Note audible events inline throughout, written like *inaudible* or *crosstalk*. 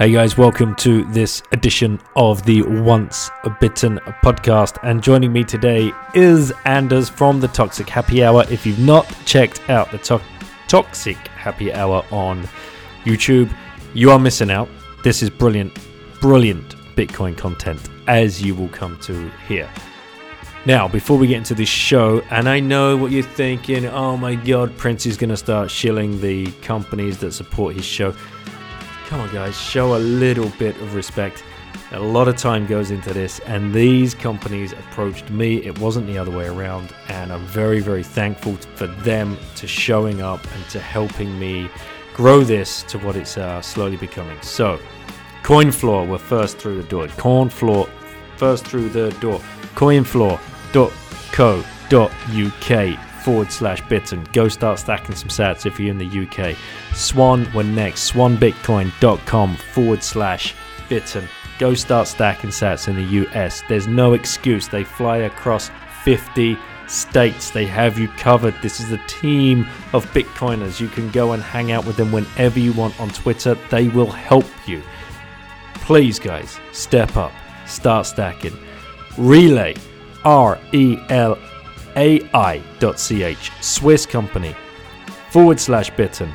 Hey guys, welcome to this edition of the Once Bitten podcast. And joining me today is Anders from the Toxic Happy Hour. If you've not checked out the to- Toxic Happy Hour on YouTube, you are missing out. This is brilliant, brilliant Bitcoin content, as you will come to hear. Now, before we get into this show, and I know what you're thinking oh my god, Prince is going to start shilling the companies that support his show. Come on, guys, show a little bit of respect. A lot of time goes into this, and these companies approached me. It wasn't the other way around, and I'm very, very thankful for them to showing up and to helping me grow this to what it's uh, slowly becoming. So, CoinFloor were first through the door. CoinFloor first through the door. CoinFloor.co.uk forward slash bitten. Go start stacking some sats if you're in the UK. Swan were next. Swanbitcoin.com forward slash bitten. Go start stacking sats in the US. There's no excuse. They fly across 50 states. They have you covered. This is a team of Bitcoiners. You can go and hang out with them whenever you want on Twitter. They will help you. Please, guys, step up. Start stacking. Relai, R E L AI.ch, Swiss company, forward slash bitten.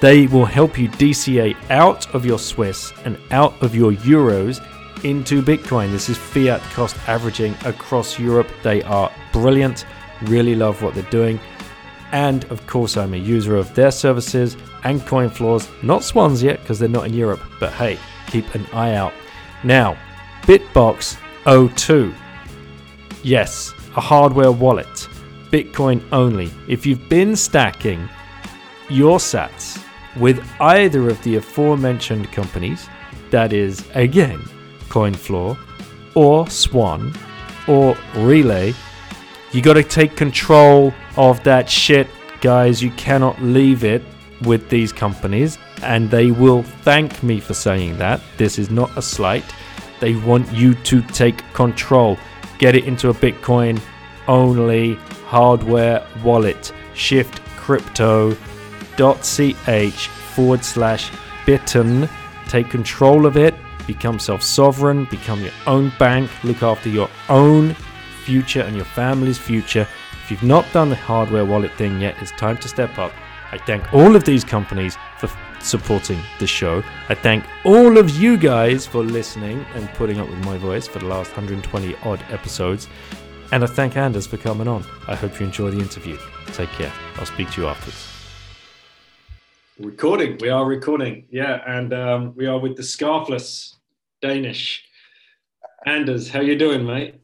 They will help you DCA out of your Swiss and out of your euros into Bitcoin. This is fiat cost averaging across Europe. They are brilliant. Really love what they're doing. And of course, I'm a user of their services and CoinFloors. Not Swans yet because they're not in Europe, but hey, keep an eye out. Now, Bitbox 02. Yes, a hardware wallet, Bitcoin only. If you've been stacking your sats with either of the aforementioned companies, that is, again, CoinFloor or Swan or Relai, you got to take control of that shit, guys. You cannot leave it with these companies, and they will thank me for saying that. This is not a slight. They want you to take control get it into a Bitcoin only hardware wallet. Shift crypto.ch forward slash bitten. Take control of it, become self sovereign, become your own bank, look after your own future and your family's future. If you've not done the hardware wallet thing yet, it's time to step up. I thank all of these companies for supporting the show. I thank all of you guys for listening and putting up with my voice for the last 120 odd episodes. And I thank Anders for coming on. I hope you enjoy the interview. Take care. I'll speak to you afterwards. Recording. We are recording. Yeah, and um, we are with the scarfless Danish. Anders, how you doing, mate?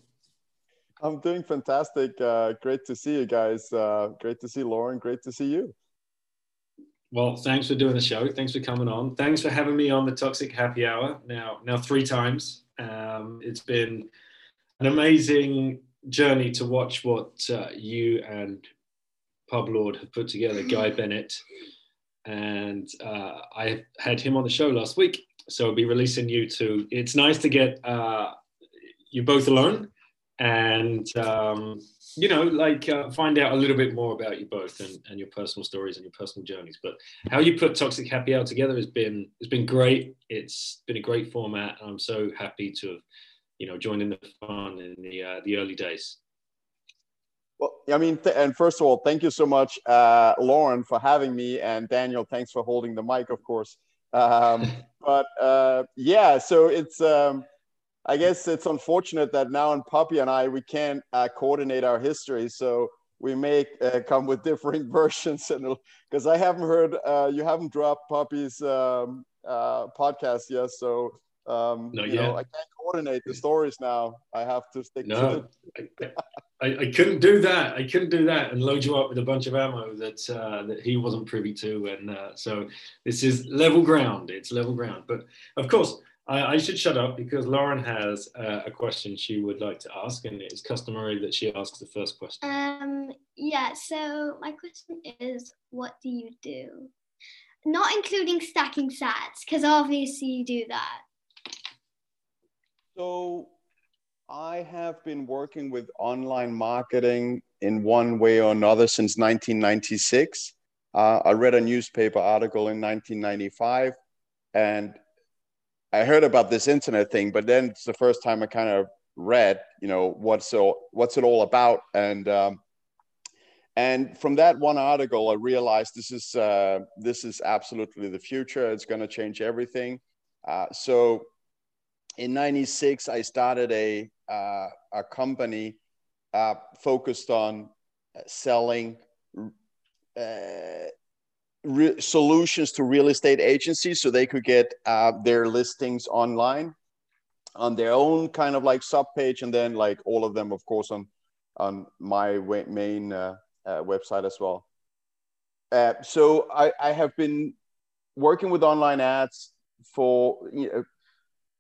I'm doing fantastic. Uh, great to see you guys. Uh, great to see Lauren. Great to see you. Well, thanks for doing the show. Thanks for coming on. Thanks for having me on the Toxic Happy Hour now, now three times. Um, it's been an amazing journey to watch what uh, you and Pub Lord have put together, Guy *laughs* Bennett, and uh, I had him on the show last week. So I'll be releasing you two. It's nice to get uh, you both alone and um, you know, like uh, find out a little bit more about you both and, and your personal stories and your personal journeys. But how you put Toxic Happy Hour together has been has been great. It's been a great format. I'm so happy to have, you know, joined in the fun in the uh, the early days. Well, I mean, th- and first of all, thank you so much, uh, Lauren, for having me, and Daniel, thanks for holding the mic, of course. Um, *laughs* but uh, yeah, so it's. Um, I guess it's unfortunate that now and Puppy and I we can't uh, coordinate our history, so we may uh, come with *laughs* differing versions. And because I haven't heard, uh, you haven't dropped Puppy's um, uh, podcast yet, so um, you yeah. know I can't coordinate the stories now. I have to stick no, to the. I, I, couldn't do that. I couldn't do that and load you up with a bunch of ammo that uh, that he wasn't privy to, and uh, so this is level ground. It's level ground, but of course I, I, should shut up because Lauren has uh, a question she would like to ask, and it's customary that she asks the first question. Um, yeah, so my question is what do you do? Not including stacking sats, because obviously you do that. So I have been working with online marketing in one way or another since 1996. Uh, I read a newspaper article in 1995 and I heard about this internet thing, but then it's the first time I kind of read, you know, what's so what's it all about, and um, and from that one article, I realized this is uh, this is absolutely the future. It's going to change everything. Uh, so in '96, I started a uh, a company uh, focused on selling uh, re- solutions to real estate agencies so they could get uh, their listings online on their own kind of like sub page and then like all of them of course on on my main uh, uh, website as well. Uh, so I, I have been working with online ads for you know,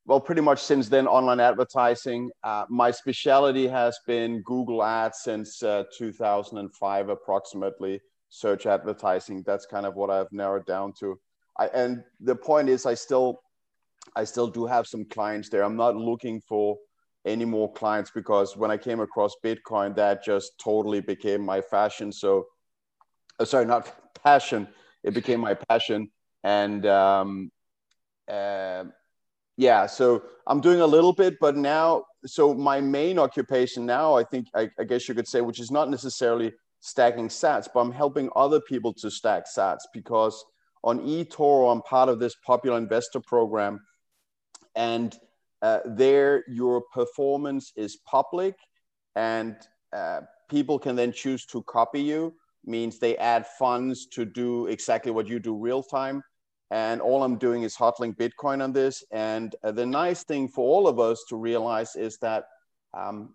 well pretty much since then online advertising. Uh, my specialty has been google ads since uh, 2005 approximately search advertising. That's kind of what I've narrowed down to. I, and the point is, I still, I still do have some clients there. I'm not looking for any more clients because when I came across Bitcoin, that just totally became my fashion. So, uh, sorry, not *laughs* passion. It became my passion, and um, uh, yeah. So I'm doing a little bit, but now, so my main occupation now, I think, I, I guess you could say, which is not necessarily stacking sats, but I'm helping other people to stack sats because on eToro, I'm part of this popular investor program. And uh, there, your performance is public, and uh, people can then choose to copy you, means they add funds to do exactly what you do real time. And all I'm doing is hodling Bitcoin on this. And uh, the nice thing for all of us to realize is that um,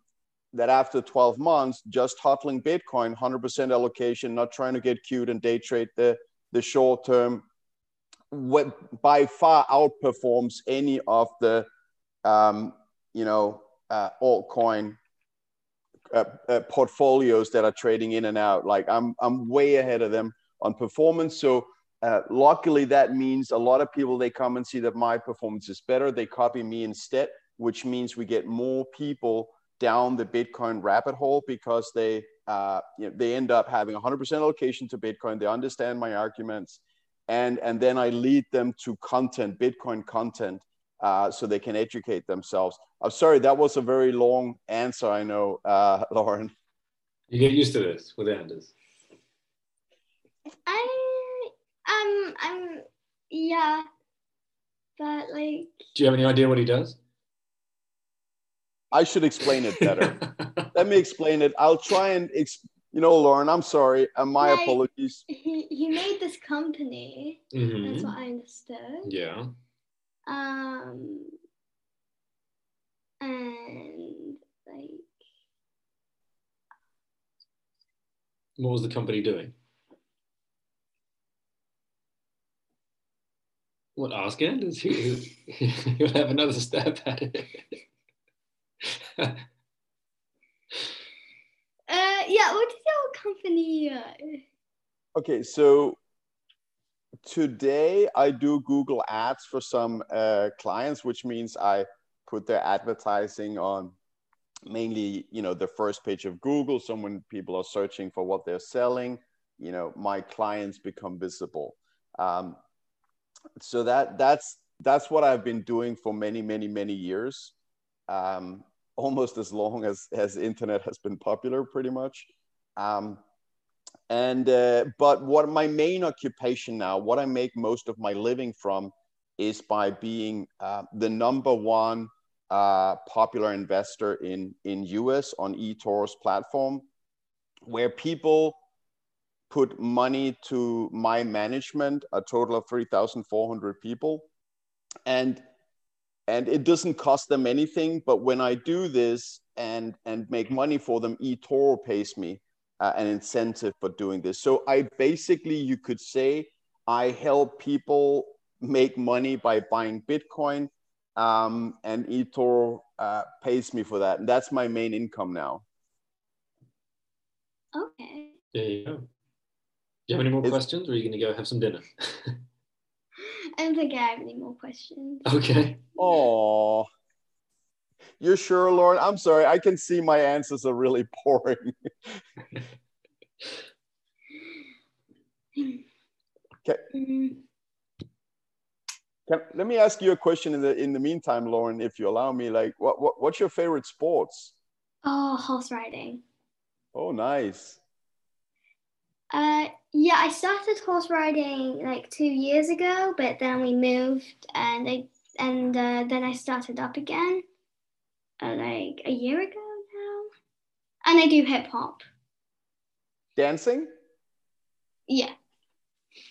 that after 12 months, just hodling Bitcoin, 100% allocation, not trying to get cute and day trade the, the short term, what by far outperforms any of the, um, you know, uh, altcoin uh, uh, portfolios that are trading in and out. Like I'm, I'm way ahead of them on performance. So uh, luckily, that means a lot of people they come and see that my performance is better. They copy me instead, which means we get more people down the Bitcoin rabbit hole because they uh, you know, they end up having 100% allocation to Bitcoin. They understand my arguments, and and then I lead them to content, Bitcoin content, uh, so they can educate themselves. I'm sorry, that was a very long answer. I know, uh, *laughs* Lauren. You get used to this with Anders. I um I'm yeah, but like. Do you have any idea what he does? I should explain it better. *laughs* Let me explain it. I'll try and, ex- you know, Lauren, I'm sorry. And my like, apologies. He, he made this company. Mm-hmm. That's what I understood. Yeah. Um, and like. What was the company doing? What, ask Anders? *laughs* He'll have another stab at it. *laughs* uh, yeah, what is your company? Uh... Okay, so today I do Google Ads for some uh, clients, which means I put their advertising on mainly, you know, the first page of Google. So when people are searching for what they're selling, you know, my clients become visible. Um, so that that's that's what I've been doing for many, many, many years. Um, almost as long as as internet has been popular, pretty much. Um, and uh, but what my main occupation now, what I make most of my living from, is by being uh, the number one uh, popular investor in in US on eToro's platform, where people put money to my management, a total of three thousand four hundred people, and and it doesn't cost them anything. But when I do this and and make money for them, eToro pays me uh, an incentive for doing this. So I basically, you could say, I help people make money by buying Bitcoin um, and eToro uh, pays me for that, and that's my main income now. Okay. There you go. Do you have any more It's- questions, or are you going to go have some dinner? *laughs* I don't think I have any more questions. okay. Oh, you're sure, Lauren? I'm sorry. I can see my answers are really boring. *laughs* Mm, Can, let me ask you a question in the in the meantime, Lauren, if you allow me. Like, what, what what's your favorite sports? Oh, horse riding. Oh, nice. Uh, yeah, I started horse riding like two years ago, but then we moved, and I and uh, then I started up again, uh, like a year ago now. And I do hip hop. Dancing? Yeah.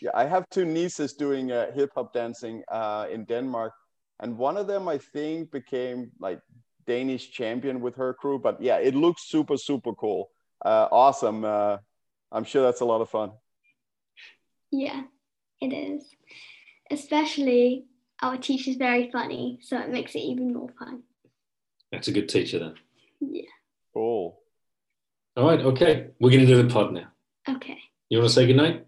Yeah, I have two nieces doing uh, hip hop dancing uh, in Denmark, and one of them I think became like Danish champion with her crew. But yeah, it looks super super cool. Uh, awesome. Uh, I'm sure that's a lot of fun. Yeah, it is. Especially our teacher's very funny, so it makes it even more fun. That's a good teacher then. Yeah. Cool. All right. Okay. We're going to do the pod now. Okay. You want to say goodnight?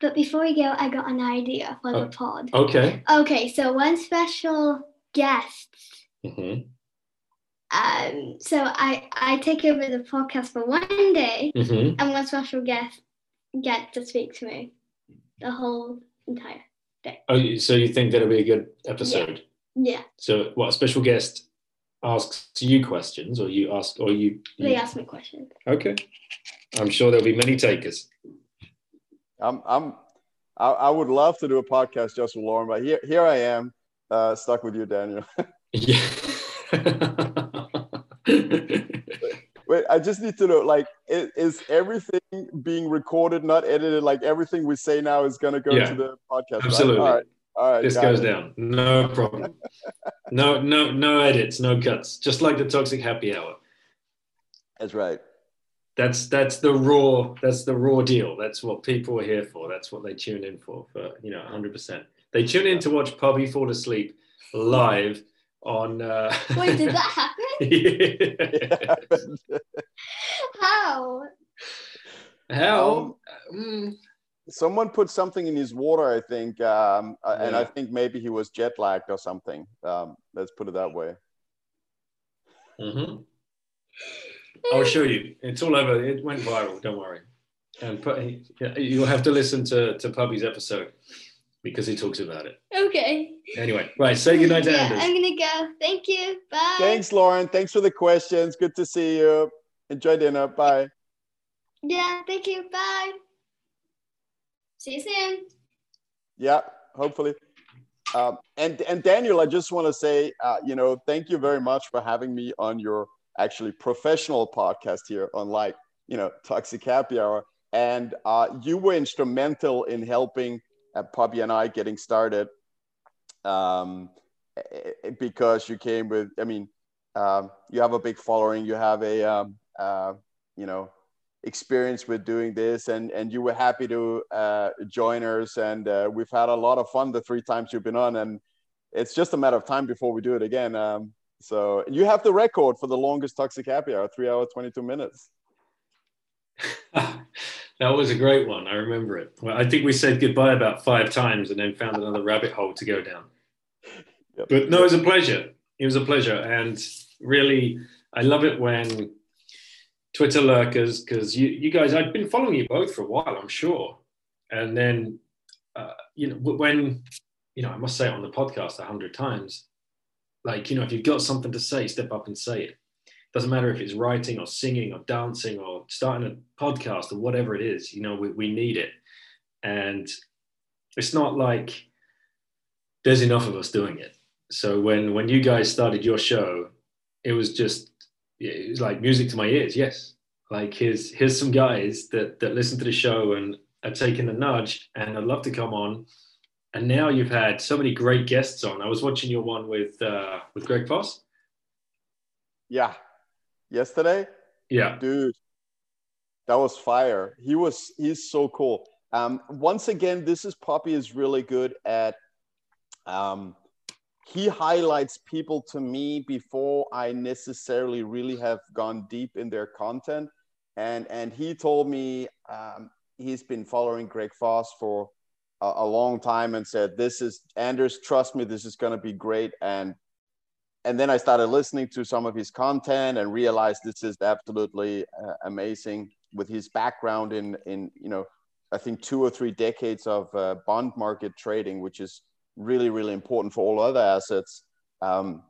But before we go, I got an idea for Oh. the pod. Okay. Okay, so one special guest. hmm Um, so I I take over the podcast for one day, hmm and one special guest get to speak to me the whole entire. Day. Oh, so you think that'll be a good episode? Yeah, So, what a special guest asks you questions, or you ask, or you? they you- ask me questions. Okay. I'm sure there'll be many takers. I'm I'm I, I would love to do a podcast just with Lauren, but here here I am, uh, stuck with you, Daniel. Yeah. *laughs* *laughs* Wait, I just need to know, like, is, is everything being recorded, not edited? Like everything we say now is gonna go Yeah. to the podcast. right? Absolutely. All right. All right. this goes it. down. No problem. *laughs* No, no, no edits, no cuts. Just like the toxic happy hour. That's right. That's that's the raw. That's the raw deal. That's what people are here for. That's what they tune in for. For you know, 100. percent They tune in to watch Pubby fall asleep live on. Uh... Wait, did that *laughs* happen? Yeah. *laughs* How? How? Mm, Someone put something in his water, I think, um, uh, and I think maybe he was jet lagged or something. Um, let's put it that way. mhm. I'll show you. It's all over. It went viral. Don't worry. And put, you'll have to listen to to Pubby's episode because he talks about it. Okay. Anyway, right. Say goodnight to yeah, Anders. I'm gonna go. Thank you. Bye. Thanks, Lauren. Thanks for the questions. Good to see you. Enjoy dinner. Bye. Yeah, thank you. Bye. See you soon. Yeah, hopefully. Um, and and Daniel, I just want to say, uh, you know, thank you very much for having me on your actually professional podcast here on like you know Toxic Happy Hour, and uh, you were instrumental in helping Puppy and I getting started, um, because you came with, I mean, um, you have a big following, you have a, um, uh, you know, experience with doing this and and you were happy to uh, join us. And uh, we've had a lot of fun the three times you've been on and it's just a matter of time before we do it again. Um, so you have the record for the longest toxic happy hour three hours 22 minutes *laughs* that was a great one. I remember it. Well, I think we said goodbye about five times and then found another rabbit hole to go down. Yep. But no, it was a pleasure. It was a pleasure. And really, I love it when Twitter lurkers, because you, you guys, I've been following you both for a while, I'm sure. And then, uh, you know, when, you know, I must say it on the podcast a hundred times, like, you know, if you've got something to say, step up and say it doesn't matter if it's writing or singing or dancing or starting a podcast or whatever it is you know we, we need it. And it's not like there's enough of us doing it. So when when you guys started your show it was just it was like music to my ears yes. Like here's here's some guys that that listen to the show and are taking the nudge and i'd love to come on. And now you've had so many great guests on. I was watching your one with uh with greg foss. Yeah yesterday yeah dude that was fire he was he's so cool um once again this is poppy is really good at um he highlights people to me before I necessarily really have gone deep in their content. And and he told me um, he's been following Greg Foss for a, a, long time and said, "This is Anders. Trust me, this is going to be great." And and then I started listening to some of his content and realized this is absolutely uh, amazing with his background in in you know I think two or three decades of uh, bond market trading, which is really really important for all other assets, um,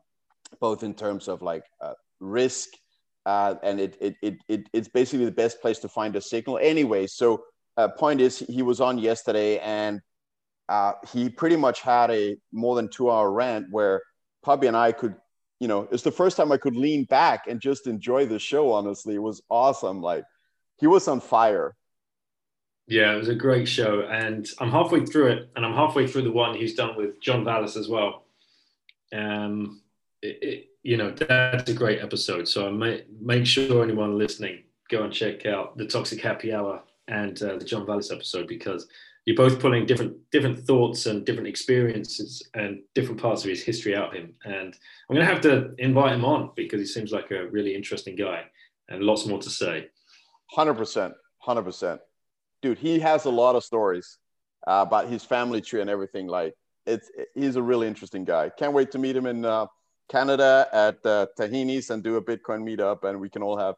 both in terms of like uh, risk. Uh, and it, it, it, it, it's basically the best place to find a signal anyway. So uh, point is, he was on yesterday and uh, he pretty much had a more than two hour rant where Puppy and I could you know, it's the first time I could lean back and just enjoy the show. Honestly, it was awesome. Like he was on fire. Yeah, it was a great show, and I'm halfway through it, and I'm halfway through the one he's done with John Vallis as well. Um, it, it, you know, that's a great episode. So I may, make sure anyone listening go and check out the Toxic Happy Hour and uh, the John Vallis episode because you're both pulling different different thoughts and different experiences and different parts of his history out of him. And I'm going to have to invite him on because he seems like a really interesting guy and lots more to say. Hundred percent, hundred percent, dude. He has a lot of stories uh, about his family tree and everything. Like it's he's a really interesting guy. Can't wait to meet him in uh, Canada at uh, Tahini's and do a Bitcoin meetup, and we can all have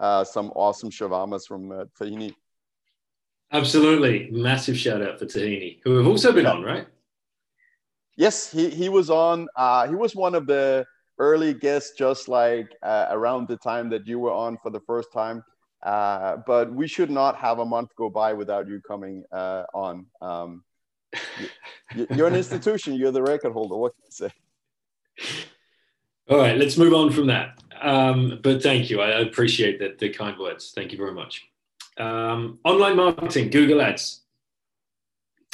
uh, some awesome shawarmas from uh, Tahini. Absolutely. Massive shout out for Tahini, who have also been on, right? Yes, he, he was on. Uh, he was one of the early guests, just like uh, around the time that you were on for the first time. Uh, but we should not have a month go by without you coming uh, on. Um, you, you're an institution. You're the record holder. What can I say? All right, let's move on from that. Um, but thank you. I appreciate the, the kind words. Thank you very much. Um, online marketing, Google Ads.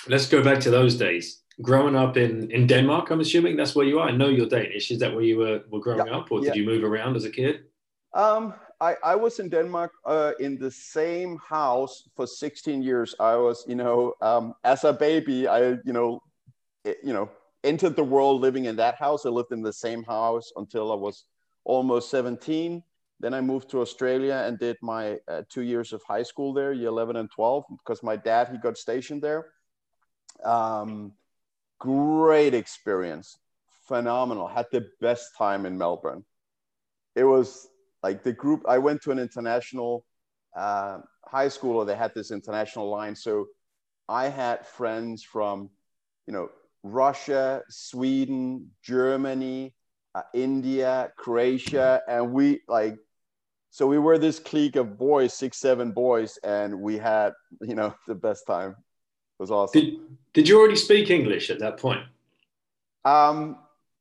Let's go back to those days. Growing up in, in Denmark, I'm assuming that's where you are. I know you're Danish. Is that where you were, were growing yeah, up, or yeah. did you move around as a kid? Um, I, I was in Denmark uh, in the same house for 16 years. I was, you know, um, as a baby, I, you know, it, you know, entered the world living in that house. I lived in the same house until I was almost 17. Then I moved to Australia and did my uh, two years of high school there, year 11 and 12, because my dad, he got stationed there. Um, great experience, phenomenal. Had the best time in Melbourne. It was like the group, I went to an international uh, high school, or they had this international line. So I had friends from, you know, Russia, Sweden, Germany, uh, India, Croatia, and we like so we were this clique of boys, six, seven boys, and we had, you know, the best time. It was awesome. Did, did you already speak English at that point? Um,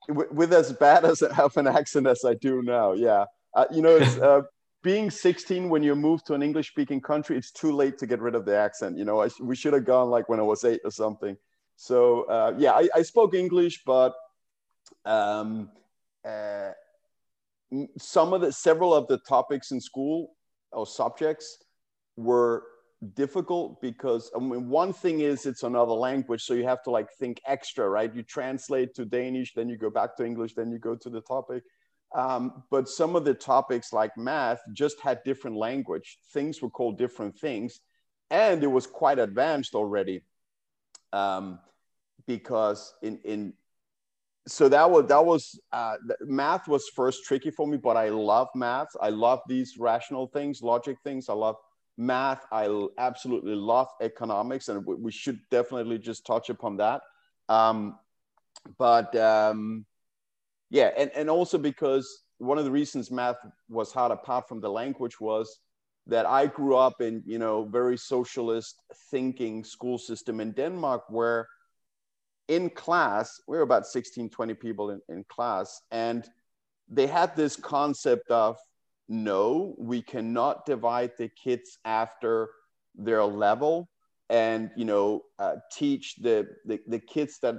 with, with as bad as of an accent as I do now, yeah. Uh, you know, it's, uh, *laughs* being 16 when you move to an English speaking country, it's too late to get rid of the accent. You know, I, we should have gone like when I was eight or something. So uh, yeah, I, I, spoke English, but um, uh, some of the several of the topics in school or subjects were difficult because I mean one thing is it's another language so you have to like think extra right? You translate to Danish then you go back to English then you go to the topic. Um, but some of the topics like math just had different language. Things were called different things and it was quite advanced already um, because in in so that was that was uh, math was first tricky for me but i love math. I love these rational things logic things. I love math. I absolutely love economics and we should definitely just touch upon that. Um, but um, yeah and, and also because one of the reasons math was hard apart from the language was that i grew up in you know very socialist thinking school system in denmark where in class, we were about 16, 20 people in, in class, and they had this concept of no, we cannot divide the kids after their level and you know uh, teach the, the the kids that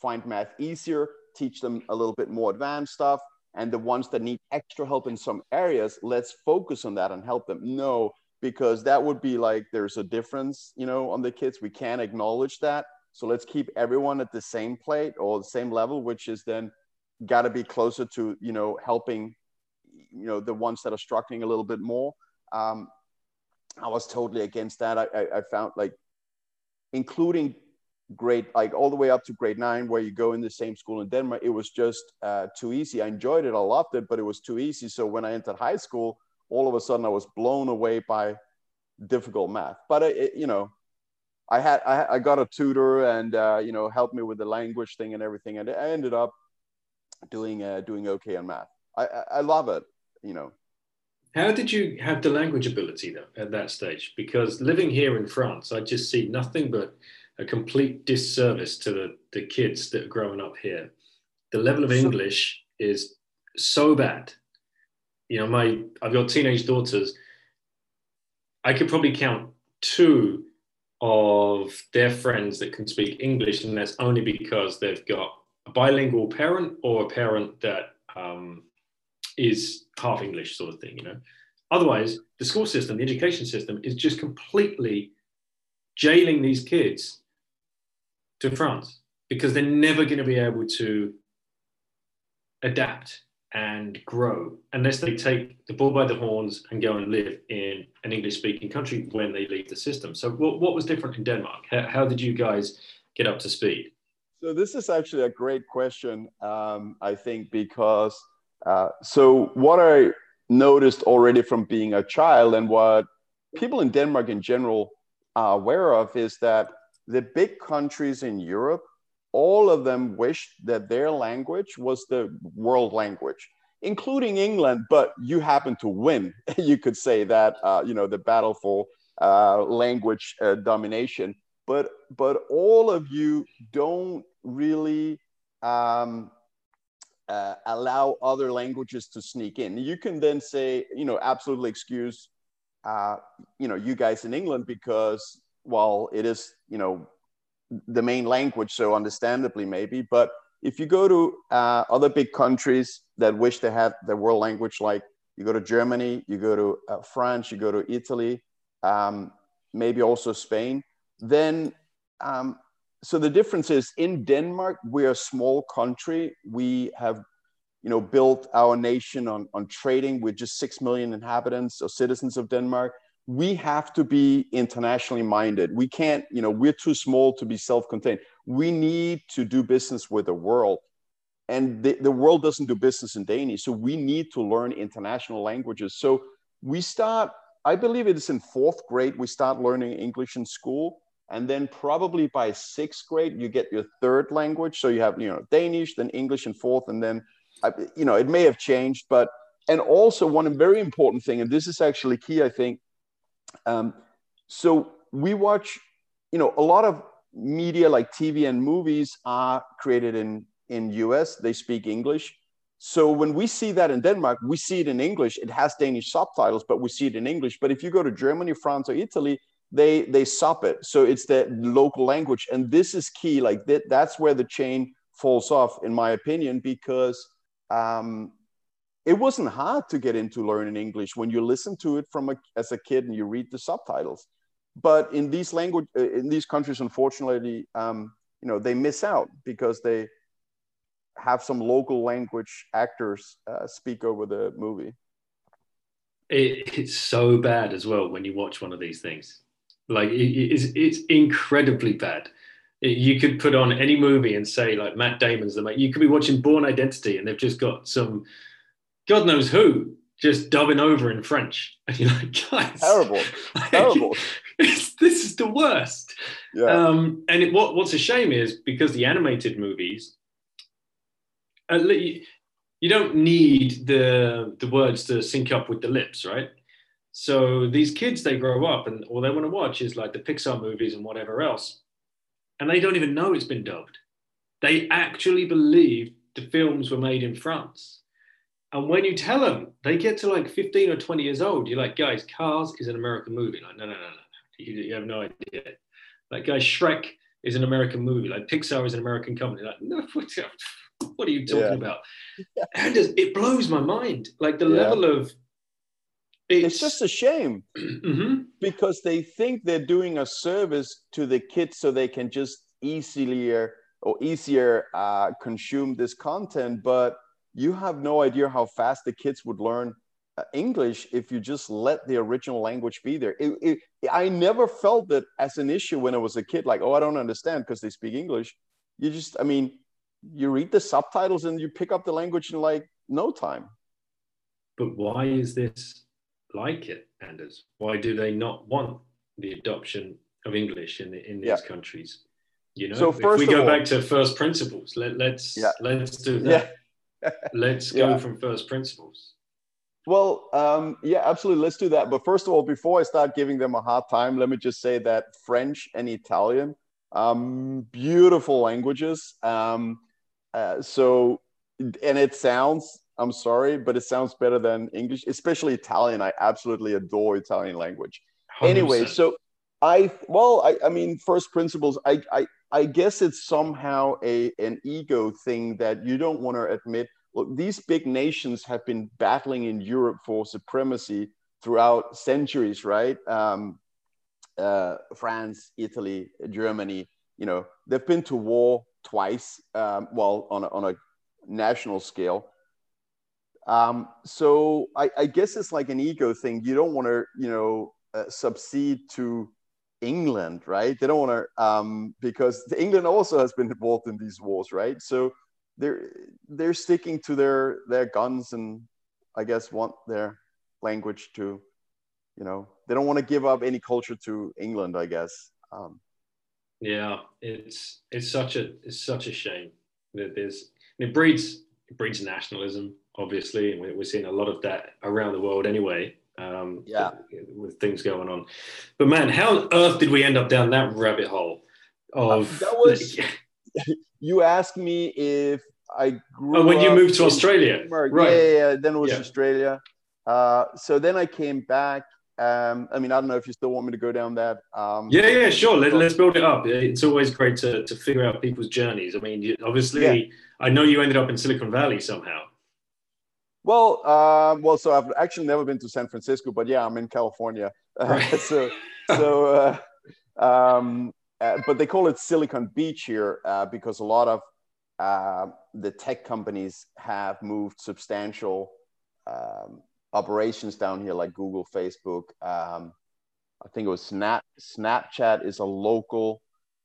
find math easier teach them a little bit more advanced stuff and the ones that need extra help in some areas let's focus on that and help them. No because that would be like there's a difference you know on the kids. We can't acknowledge that So let's keep everyone at the same plate or the same level, which is then got to be closer to you know helping you know the ones that are struggling a little bit more. Um, I was totally against that. I, I, I found like including grade like all the way up to grade nine where you go in the same school in denmark it was just uh, too easy i enjoyed it i loved it but it was too easy so when i entered high school all of a sudden i was blown away by difficult math but it, you know i had I, I, got a tutor and uh, you know helped me with the language thing and everything and i ended up doing uh, doing okay on math I, I love it you know how did you have the language ability though at that stage because living here in france i just see nothing but a complete disservice to the, the kids that are growing up here. The level of English is so bad. You know, my I've got teenage daughters. I could probably count two of their friends that can speak English, and that's only because they've got a bilingual parent or a parent that um, is half English, sort of thing. You know, otherwise, the school system, the education system, is just completely jailing these kids to France because they're never going to be able to adapt and grow unless they take the bull by the horns and go and live in an English speaking country when they leave the system. So, what, what was different in Denmark? How, how, did you guys get up to speed? So, this is actually a great question, um, I think, because uh, so what I noticed already from being a child and what people in Denmark in general are aware of is that the big countries in Europe, all of them wished that their language was the world language, including England. But you happen to win. *laughs* you could say that uh, you know the battle for uh, language uh, domination. But but all of you don't really um, uh, allow other languages to sneak in. You can then say, you know, absolutely excuse, uh, you know, you guys in England because while it is you know the main language so understandably maybe but if you go to uh, other big countries that wish to have their world language like you go to germany you go to uh, france you go to italy um, maybe also spain then um, so the difference is in denmark we're a small country. We have you know built our nation on, on trading. With just 6 million inhabitants or citizens of denmark we have to be internationally minded. We can't, you know, we're too small to be self contained. We need to do business with the world. And the, the world doesn't do business in Danish. So we need to learn international languages. So we start, I believe it is in fourth grade, we start learning English in school. And then probably by sixth grade, you get your third language. So you have, you know, Danish, then English in fourth, and then, you know, it may have changed, but and also one very important thing, and this is actually key, I think, um, so we watch, you know, a lot of media like TV and movies are created in in US. They speak English. So when we see that in Denmark, we see it in English. It has Danish subtitles, but we see it in English. But if you go to Germany, France, or Italy, they they sub it. So it's the local language, and this is key. Like that, that's where the chain falls off, in my opinion, because um, it wasn't hard to get into learning English when you listen to it from a, as a kid and you read the subtitles. But in these language, uh, in these countries, unfortunately, um, you know, they miss out because they have some local language actors uh, speak over the movie. It, it's so bad as well when you watch one of these things. Like it, it's, it's incredibly bad. You could put on any movie and say like Matt Damon's the mate. You could be watching Bourne Identity and they've just got some God knows who just dubbing over in French. *laughs* And you're like, guys, terrible, *laughs* like, terrible. this is the worst. Yeah. Um, and it, what, what's a shame is because the animated movies, at least, you don't need the the words to sync up with the lips, right? So these kids, they grow up and all they want to watch is like the Pixar movies and whatever else, and they don't even know it's been dubbed. They actually believe the films were made in France and when you tell them, they get to like 15 or 20 years old. You're like, guys, Cars is an American movie. Like, no, no, no, no. You, you have no idea. Like, guys, Shrek is an American movie. Like, Pixar is an American company. Like, no, *laughs* what are you talking yeah. about? And it blows my mind. Like, the yeah. level of. It's, it's just a shame *clears throat* mm-hmm. because they think they're doing a service to the kids so they can just easier or easier uh, consume this content, but you have no idea how fast the kids would learn uh, English if you just let the original language be there. It, it, I never felt that as an issue when I was a kid, like, oh, I don't understand because they speak English. You just, I mean, you read the subtitles and you pick up the language in like no time. But why is this like it, Anders? Why do they not want the adoption of English in the, in these yeah. countries? You know, so if we go all, back to first principles, let, let's yeah. let's do that. Yeah. Let's go from first principles. Well, um, yeah, absolutely. Let's do that. But first of all, before I start giving them a hard time, let me just say that French and Italian, um, beautiful languages. Um, uh, so, and it sounds, I'm sorry, but it sounds better than English, especially Italian. I absolutely adore Italian language. 100%. Anyway, so I, well, I, I mean, first principles, I, I, I guess it's somehow a, an ego thing that you don't want to admit look, these big nations have been battling in Europe for supremacy throughout centuries, right? Um, uh, France, Italy, Germany, you know, they've been to war twice, um, well, on a, on a national scale. Um, so I, I, guess it's like an ego thing. You don't want to, you know, uh, succeed to England, right? They don't want to, um, because England also has been involved in these wars, right? So they're they're sticking to their their guns and I guess want their language to, you know, they don't want to give up any culture to England. I guess. Um, yeah, it's it's such a it's such a shame that there's it breeds it breeds nationalism obviously, and we're seeing a lot of that around the world anyway. Um, yeah, with things going on. But man, how on earth did we end up down that rabbit hole? Of that was. *laughs* you asked me if I grew. Oh, when you moved to Australia, Denmark. right? Yeah, yeah, Then it was yeah. Australia. Uh, so then I came back. Um, I mean, I don't know if you still want me to go down that. Um, yeah, yeah, sure. Let, us build it up. It's always great to, to figure out people's journeys. I mean, obviously, yeah. I know you ended up in Silicon Valley somehow. Well, uh, well, so I've actually never been to San Francisco, but yeah, I'm in California. *laughs* Right. so, so, uh, um, uh, but they call it Silicon Beach here uh, because a lot of uh, the tech companies have moved substantial um, operations down here, like Google, Facebook. Um, I think it was Snap. Snapchat is a local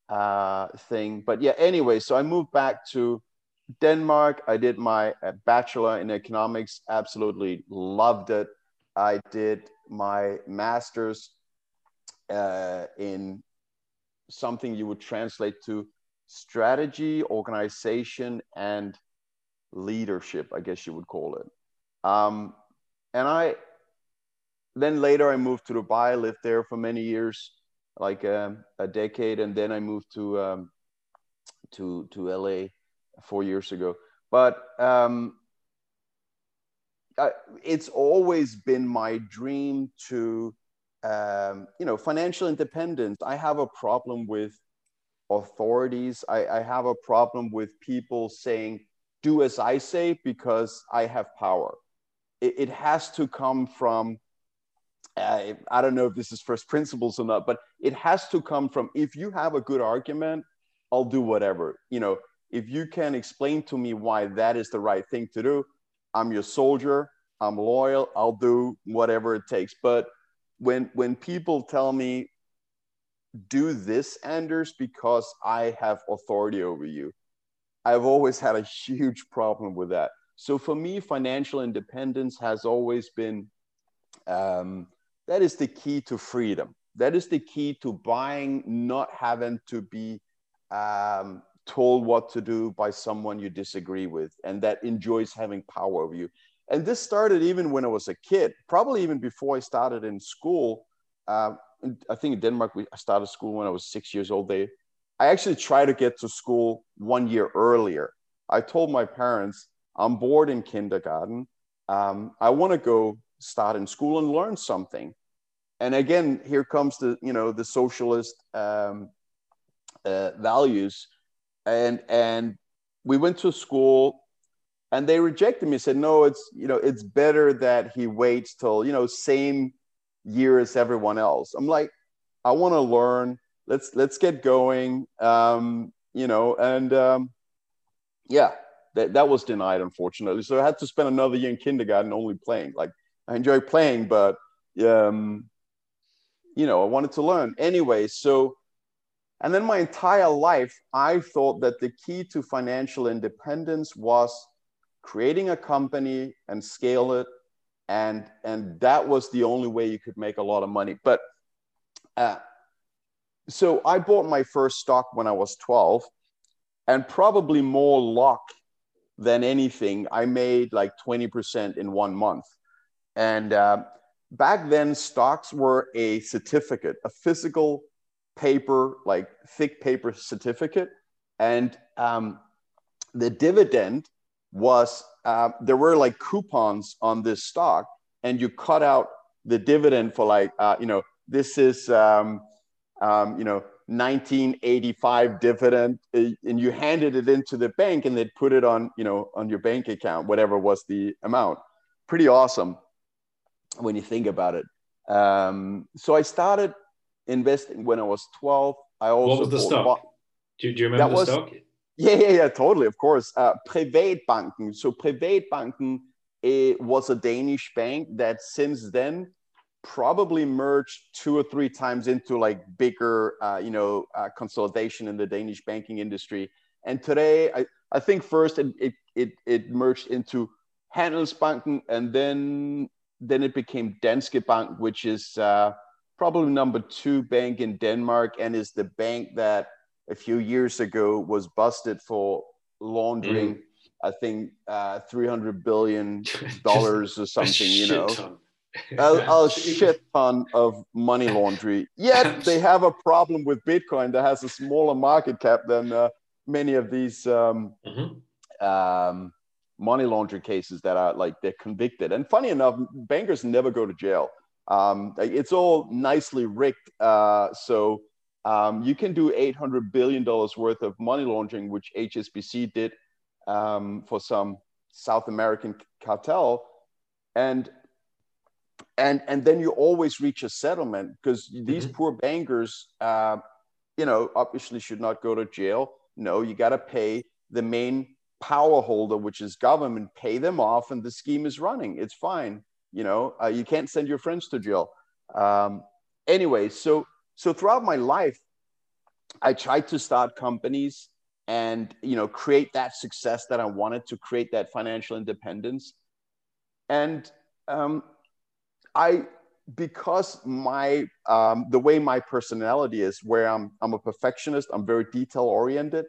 uh, thing, but yeah. Anyway, so I moved back to Denmark. I did my uh, bachelor in economics. Absolutely loved it. I did my master's uh, in something you would translate to strategy, organization, and leadership, I guess you would call it. Um, and I then later I moved to Dubai, lived there for many years, like um, a decade, and then I moved to um, to to LA four years ago. But um, I, it's always been my dream to, um, you know, financial independence. I have a problem with authorities. I, I have a problem with people saying, do as I say because I have power. It, it has to come from, I don't know if this is first principles or not, but it has to come from if you have a good argument, I'll do whatever. You know, if you can explain to me why that is the right thing to do, I'm your soldier, I'm loyal, I'll do whatever it takes. But when when people tell me do this, Anders, because I have authority over you. I've always had a huge problem with that. So for me, financial independence has always been um, that is the key to freedom. That is the key to buying, not having to be um, told what to do by someone you disagree with and that enjoys having power over you. And this started even when I was a kid, probably even before I started in school. Uh, I think in Denmark, we I started school when I was six years old. They, I actually tried to get to school one year earlier. I told my parents, I'm bored in kindergarten. Um, I want to go start in school and learn something. And again, here comes the, you know, the socialist um, uh, values. And, and we went to school and they rejected me, said, no, it's, you know, it's better that he waits till, you know, same year as everyone else. I'm like, I want to learn. let's let's get going. Um, you know, and um, yeah, that that was denied unfortunately. So I had to spend another year in kindergarten only playing. Like I enjoy playing, but um, you know, I wanted to learn anyway. So, and then my entire life, I thought that the key to financial independence was creating a company and scale it. And and that was the only way you could make a lot of money. But uh, so i bought my first stock when i was 12 and probably more luck than anything i made like 20% in one month. And uh, back then stocks were a certificate a physical paper like thick paper certificate and um, the dividend was uh, there were like coupons on this stock, and you cut out the dividend for like uh, you know this is um, um, you know 1985 dividend, uh, and you handed it into the bank, and they'd put it on you know on your bank account, whatever was the amount. Pretty awesome when you think about it. Um, so I started investing when I was 12. I also what was the stock? Do, do, you remember the was, stock? Yeah, yeah, yeah, totally, of course. Uh, Privatbanken. So Privatbanken it was a Danish bank that since then probably merged two or three times into like bigger, uh, you know, uh, consolidation in the Danish banking industry. And today, I, I think first it, it, it, it merged into Handelsbanken and then then it became Danske Bank, which is uh, probably number two bank in Denmark and is the bank that a few years ago was busted for laundering, mm. I think, uh, 300 billion *laughs* dollars or something, you know. a, a, *laughs* shit ton of money laundry. Yet *laughs* they have a problem with Bitcoin that has a smaller market cap than uh, many of these um, mm-hmm. um, money laundering cases that are like they're convicted. And funny enough, bankers never go to jail. Um, it's all nicely rigged. Uh, so um, you can do $800 billion worth of money laundering, which HSBC did um, for some South American cartel. And, and, and then you always reach a settlement because these mm-hmm. poor bankers, uh, you know, obviously should not go to jail. No, you got to pay the main power holder, which is government, pay them off, and the scheme is running. It's fine. You know, uh, you can't send your friends to jail. Um, anyway, so so throughout my life i tried to start companies and you know create that success that i wanted to create that financial independence and um, i because my um, the way my personality is where i'm i'm a perfectionist i'm very detail oriented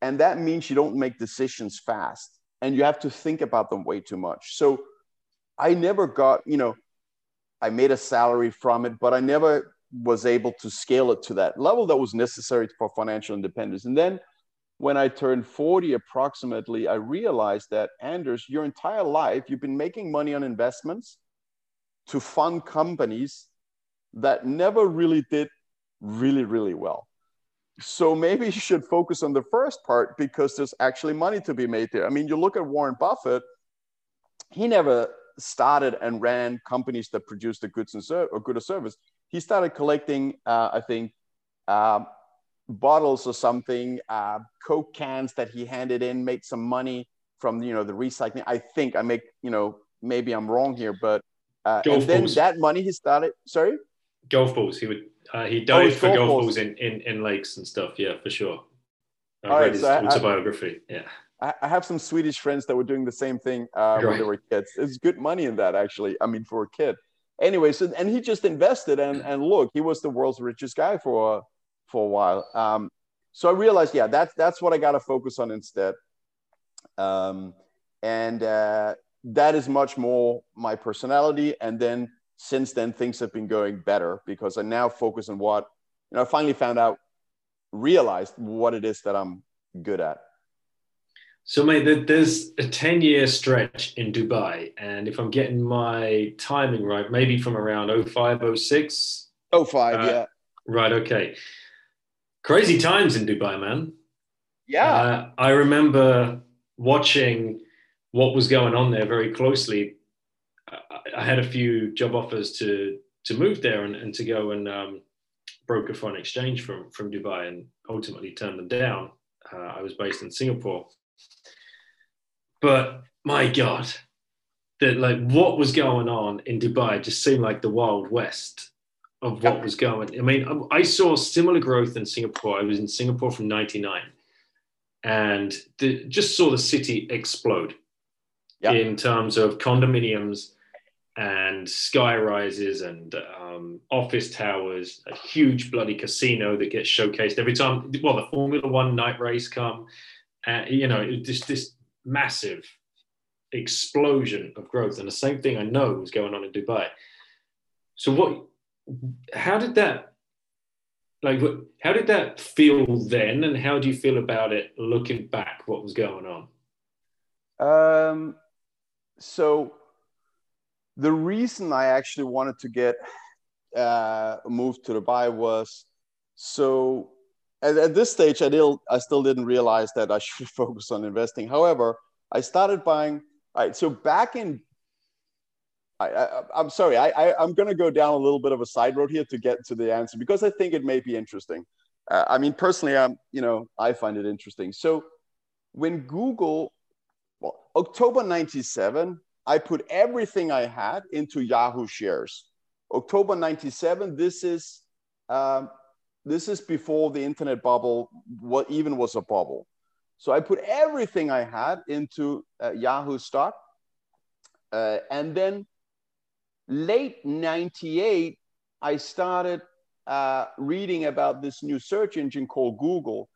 and that means you don't make decisions fast and you have to think about them way too much so i never got you know i made a salary from it but i never was able to scale it to that level that was necessary for financial independence. And then when I turned 40 approximately, I realized that Anders, your entire life, you've been making money on investments to fund companies that never really did really, really well. So maybe you should focus on the first part because there's actually money to be made there. I mean, you look at Warren Buffett, he never started and ran companies that produced a goods and ser- or good or service he started collecting, uh, I think, uh, bottles or something, uh, Coke cans that he handed in, made some money from you know the recycling. I think I make you know maybe I'm wrong here, but uh, and then balls. that money he started. Sorry, golf balls. He would uh, he died oh, for golf, golf balls, balls in, in in lakes and stuff. Yeah, for sure. I All read right, his so autobiography. I, yeah. I have some Swedish friends that were doing the same thing uh, right. when they were kids. It's good money in that, actually. I mean, for a kid anyway, so and he just invested and and look, he was the world's richest guy for for a while. Um, so I realized, yeah, that's that's what I got to focus on instead. Um, and uh, that is much more my personality. And then since then, things have been going better because I now focus on what you know. I finally found out, realized what it is that I'm good at. So, mate, there's a 10 year stretch in Dubai. And if I'm getting my timing right, maybe from around 05, 06. 05, uh, yeah. Right, okay. Crazy times in Dubai, man. Yeah. Uh, I remember watching what was going on there very closely. I, I had a few job offers to to move there and, and to go and um, broker foreign exchange from from Dubai and ultimately turned them down. Uh, I was based in Singapore, but my God, that like what was going on in Dubai just seemed like the wild west of what was going. I mean, I saw similar growth in Singapore. I was in Singapore from '99, and the, just saw the city explode yep. in terms of condominiums and sky rises and um, office towers, a huge bloody casino that gets showcased every time. Well, the Formula One night race come, uh, you know, just this massive explosion of growth, and the same thing I know was going on in Dubai. So, what? How did that? Like, how did that feel then, and how do you feel about it looking back? What was going on? Um. So the reason I actually wanted to get uh, moved to Dubai was so at, at this stage I, did, I still didn't realize that I should *laughs* focus on investing. However, I started buying. All right, so back in I, am sorry, I, I, am going to go down a little bit of a side road here to get to the answer because I think it may be interesting. Uh, I mean, personally, I'm, you know, I find it interesting. So when Google, well, October 97, I put everything I had into Yahoo shares. October 97, this is, um, this is before the internet bubble what even was a bubble. So I put everything I had into uh, Yahoo stock. Uh, and then late 98, I started uh, reading about this new search engine called Google.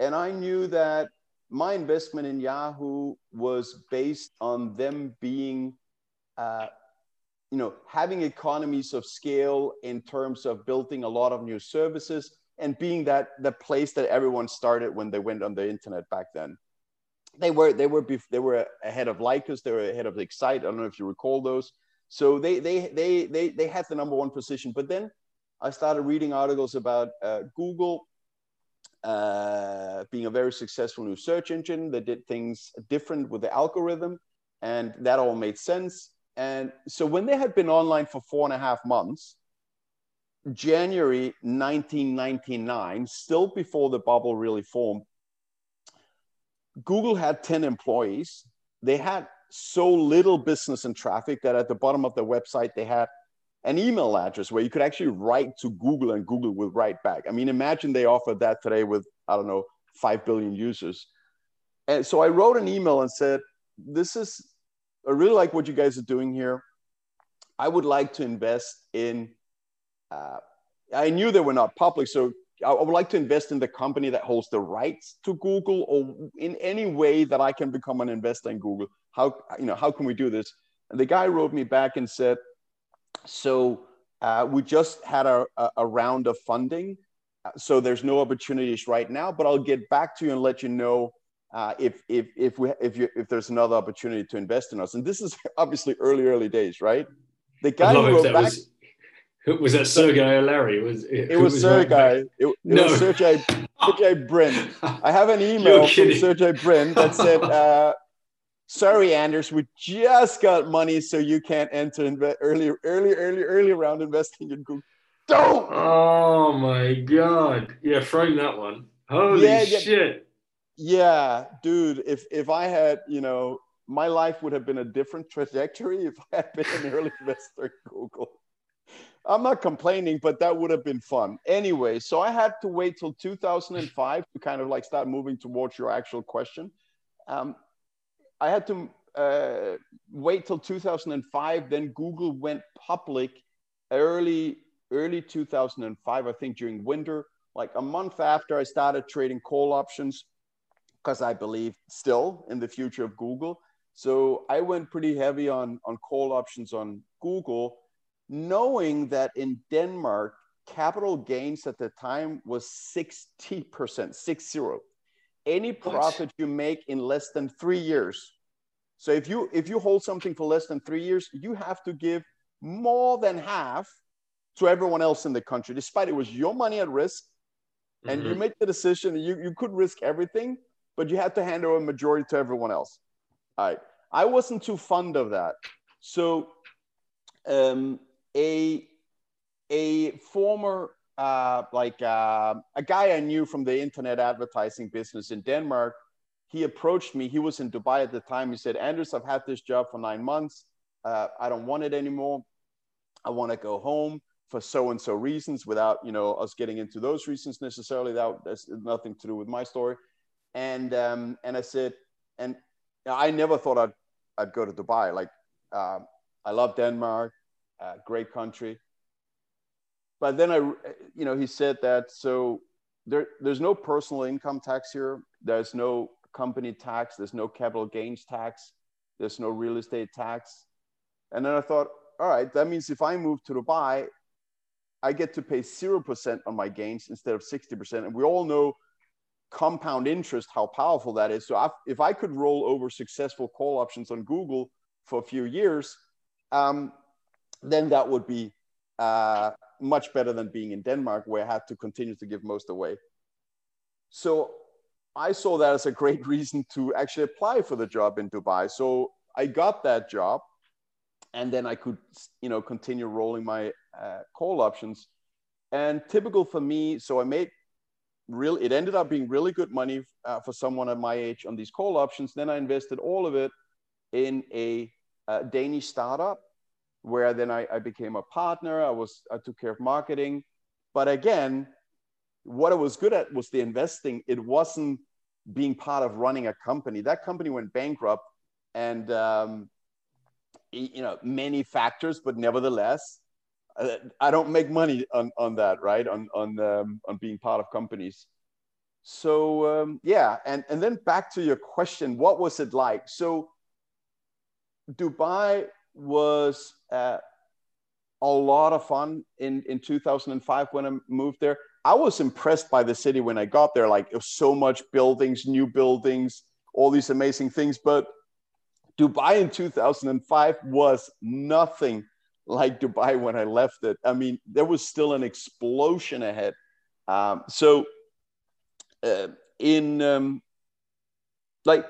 And I knew that my investment in Yahoo was based on them being, uh, you know, having economies of scale in terms of building a lot of new services and being that the place that everyone started when they went on the internet back then. They were they were they were ahead of Lycos, they were ahead of Excite. I don't know if you recall those. So they they they they they had the number one position. But then I started reading articles about uh, Google uh, being a very successful new search engine that did things different with the algorithm, and that all made sense. And so when they had been online for four and a half months, January 1999, still before the bubble really formed, Google had 10 employees. They had so little business and traffic that at the bottom of their website, they had an email address where you could actually write to Google and Google would write back. I mean, imagine they offered that today with, I don't know, 5 billion users. And so I wrote an email and said, This is, I really like what you guys are doing here. I would like to invest in, uh, I knew they were not public. So I would like to invest in the company that holds the rights to Google or in any way that I can become an investor in Google. How, you know, how can we do this? And the guy wrote me back and said, so uh, we just had a, a, round of funding. So there's no opportunities right now, but I'll get back to you and let you know uh, if if if we if you if there's another opportunity to invest in us. And this is *laughs* obviously early early days, right? The guy who wrote back. Was, was that Sergey or Larry? Was it, it was, was Sergey. It, it no. was Brin. I have an *laughs* email from Sergey Brin that said. *laughs* Uh, sorry, Anders, we just got money, so you can't enter inve- early, early, early, early round investing in Google. Don't. Oh my god! Yeah, frame that one. Holy yeah, shit! Yeah, dude. If if I had, you know, my life would have been a different trajectory if I had been an early *laughs* investor in Google. I'm not complaining, but that would have been fun. Anyway, so I had to wait till 2005 to kind of like start moving towards your actual question. Um, I had to uh, wait till 2005. Then Google went public early early 2005, I think during winter, like a month after I started trading call options, because I believe still in the future of Google. So I went pretty heavy on on call options on Google, knowing that in Denmark capital gains at the time was 60%, six zero any profit you make in less than three years. So if you if you hold something for less than three years, you have to give more than half to everyone else in the country, despite it was your money at risk, and mm-hmm. you make the decision. You you could risk everything, but you had to hand over a majority to everyone else. All right, I wasn't too fond of that. So, um, a a former uh, like uh, a guy I knew from the internet advertising business in Denmark. He approached me. He was in Dubai at the time. He said, Anders, I've had this job for nine months. Uh, I don't want it anymore. I want to go home for so and so reasons without you know us getting into those reasons necessarily. That has nothing to do with my story. And um, and I said, and I never thought I'd I'd go to Dubai. Like uh, I love Denmark, uh, great country but then I, you know, he said that so there, there's no personal income tax here. There's no company tax. There's no capital gains tax. There's no real estate tax. And then I thought, all right, that means if I move to Dubai, I get to pay 0% on my gains instead of 60%. And we all know compound interest, how powerful that is. So I've, if I could roll over successful call options on Google for a few years, um, then that would be uh, much better than being in Denmark, where I had to continue to give most away. So I saw that as a great *laughs* reason to actually apply for the job in Dubai. So I got that job, and then I could, you know, continue rolling my uh, call options. And typical for me, so I made real. It ended up being really good money uh, for someone at my age on these call options. Then I invested all of it in a, a Danish startup where then I, I became a partner. I was I took care of marketing, but again, what I was good at was the investing. It wasn't being part of running a company. That company went bankrupt, and um, you know many factors, but nevertheless, I don't make money on, on that, right? On on um, on being part of companies. So um, yeah, and and then back to your question, what was it like? So Dubai was uh, a lot of fun in, in 2005 when I moved there. I was impressed by the city when I got there. Like, it was so much buildings, new buildings, all these amazing things. But Dubai in 2005 was nothing like Dubai when I left it. I mean, there was still an explosion ahead. Um, so, uh, in um, like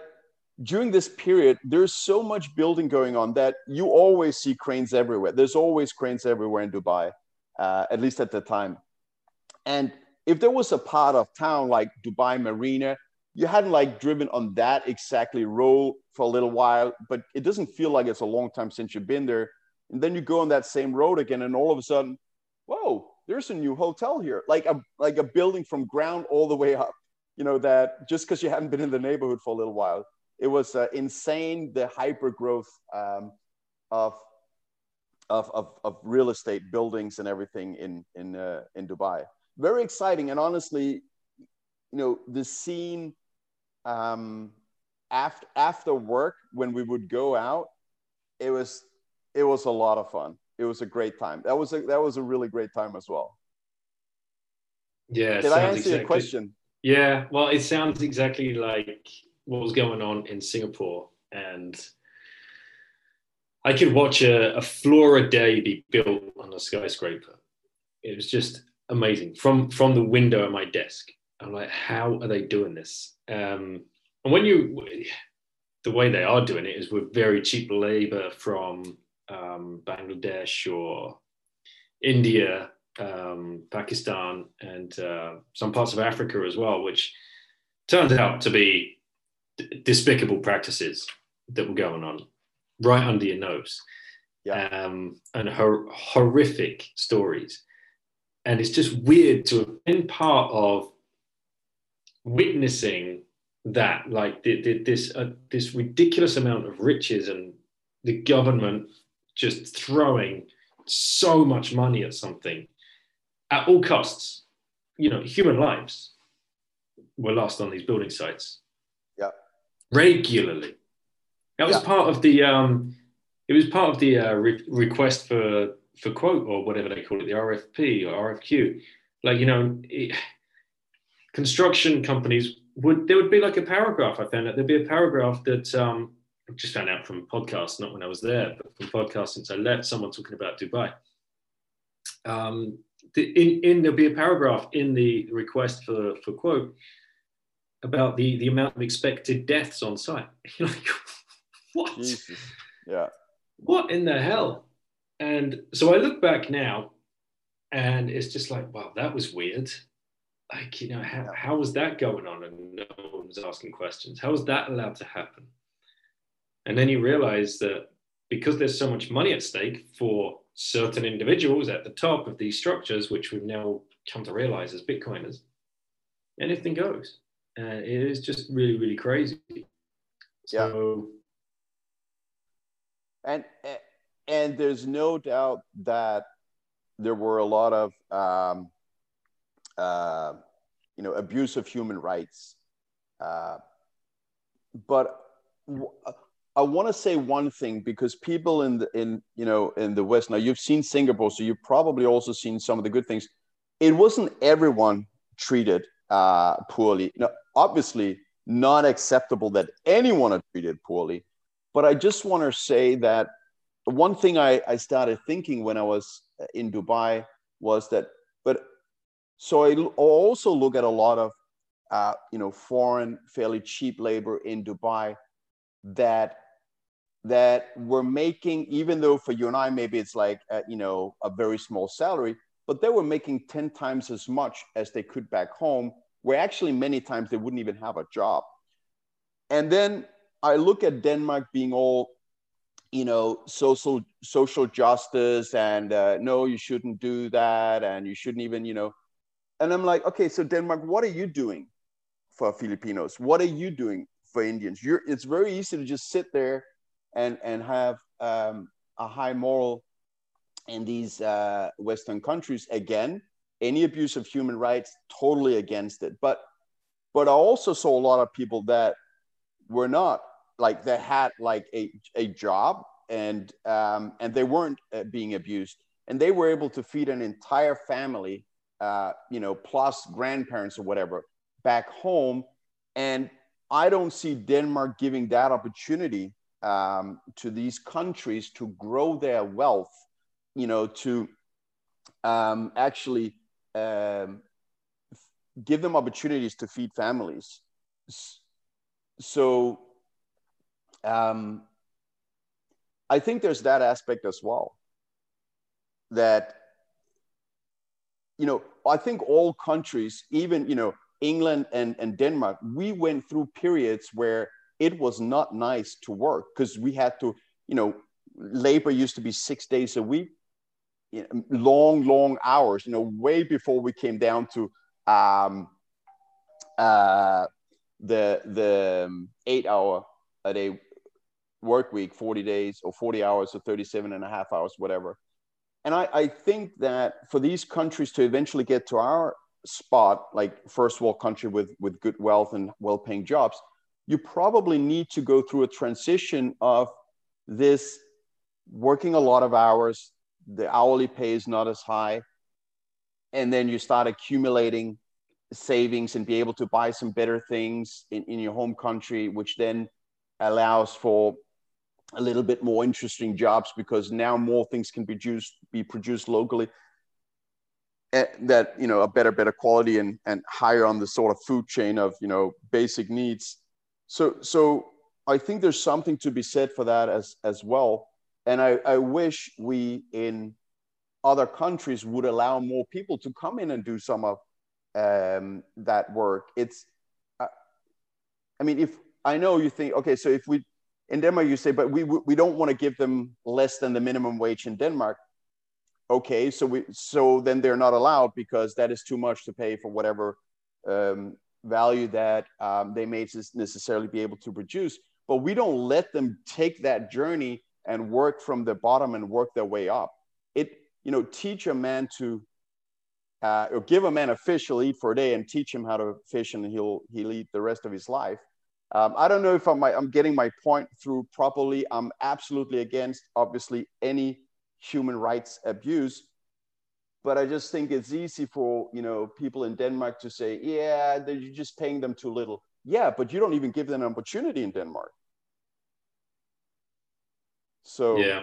during this period, there's so much building going on that you always see cranes everywhere. There's always cranes everywhere in Dubai, uh, at least at the time. And if there was a part of town like Dubai Marina, you hadn't like driven on that exactly road for a little while, but it doesn't feel like it's a long time since you've been there. And then you go on that same road again, and all of a sudden, whoa, there's a new hotel here, like a like a building from ground all the way up. You know that just because you haven't been in the neighborhood for a little while it was uh, insane the hyper growth um, of, of, of, of, real estate buildings and everything in, in, uh, in Dubai. Very exciting. And honestly, you know, the scene um, after, after work, when we would go out, it was, it was a lot of fun. It was a great time. That was a, that was a really great time as well. Yeah. Did I answer exactly, your question? Yeah. Well, it sounds exactly like what was going on in Singapore, and I could watch a, a floor a day be built on a skyscraper. It was just amazing from from the window at my desk. I'm like, how are they doing this? Um, and when you, the way they are doing it is with very cheap labor from um, Bangladesh or India, um, Pakistan, and uh, some parts of Africa as well, which turned out to be despicable practices that were going on right under your nose yeah. um, and hor- horrific stories. And it's just weird to have been part of witnessing that, like the, the, this uh, this ridiculous amount of riches and the government just throwing so much money at something at all costs. You know, human lives were lost on these building sites Yeah. regularly. That was yeah. part of the. Um, it was part of the uh, re- request for for quote or whatever they call it, the RFP or RFQ. Like you know, it, construction companies would there would be like a paragraph. I found that there'd be a paragraph that um, just found out from podcast, not when I was there, but from podcast since I left. Someone talking about Dubai. Um, the, in, in there'll be a paragraph in the request for for quote about the the amount of expected deaths on site. *laughs* You're like, what? Jesus. Yeah. What in the hell? And so I look back now, and it's just like, wow, that was weird. Like, you know, how, how was that going on? And no one was asking questions. How was that allowed to happen? And then you realize that because there's so much money at stake for certain individuals at the top of these structures, which we've now come to realize as Bitcoiners, anything goes. And it is just really, really crazy. So, yeah. And and there's no doubt that there were a lot of um, uh, you know abuse of human rights, uh, but I want to say one thing because people in the in you know in the West now you've seen Singapore, so you've probably also seen some of the good things. It wasn't everyone treated uh, poorly. Now, obviously, not acceptable that anyone are treated poorly. But I just want to say that one thing I, I started thinking when I was in Dubai was that, but so I also look at a lot of, uh, you know, foreign, fairly cheap labor in Dubai that that were making, even though for you and I, maybe it's like, uh, you know, a very small salary, but they were making 10 times as much as they could back home, where actually many times they wouldn't even have a job. And then I look at Denmark being all you know social social justice and uh, no you shouldn't do that and you shouldn't even you know. And i'm like okay so denmark what are you doing for filipinos? What are you doing for indians? You're it's very easy to just sit there and and have um, a high moral in these uh, western countries again any abuse of human rights totally against it. But but i also saw a lot of people that were not like they had like a, a job and um, and they weren't uh, being abused. And they were able to feed an entire family uh, you know plus grandparents or whatever back home. And i don't see denmark giving that opportunity um, to these countries to grow their wealth you know to um, actually um, give them opportunities to feed families so um, I think there's that aspect as well. That, you know, I think all countries, even, you know, England and, and Denmark, we went through periods where it was not nice to work because we had to, you know, labor used to be six days a week, you know, long, long hours, you know, way before we came down to um, uh, the, the um, eight hour a day work week 40 days or 40 hours or 37 and a half hours whatever. And I, I think that for these countries to eventually get to our spot like first world country with with good wealth and well-paying jobs you probably need to go through a transition of this working a lot of hours the hourly pay is not as high and then you start accumulating savings and be able to buy some better things in, in your home country which then allows for a little bit more interesting jobs because now more things can be produced be produced locally eh, that you know a better better quality and and higher on the sort of food chain of you know basic needs so so i think there's something to be said for that as as well and i i wish we in other countries would allow more people to come in and do some of um, that work it's uh, i mean if i know you think okay so if we in Denmark, you say, but we, we don't want to give them less than the minimum wage in Denmark. Okay, so we so then they're not allowed because that is too much to pay for whatever um, value that um, they may necessarily be able to produce. But we don't let them take that journey and work from the bottom and work their way up. It you know teach a man to uh, or give a man a fish he'll eat for a day and teach him how to fish and he'll he'll eat the rest of his life um, I don't know if I'm, I'm getting my point through properly. I'm absolutely against, obviously, any human rights abuse. But I just think it's easy for you know people in Denmark to say, yeah, you're just paying them too little. Yeah, but you don't even give them an opportunity in Denmark. So yeah,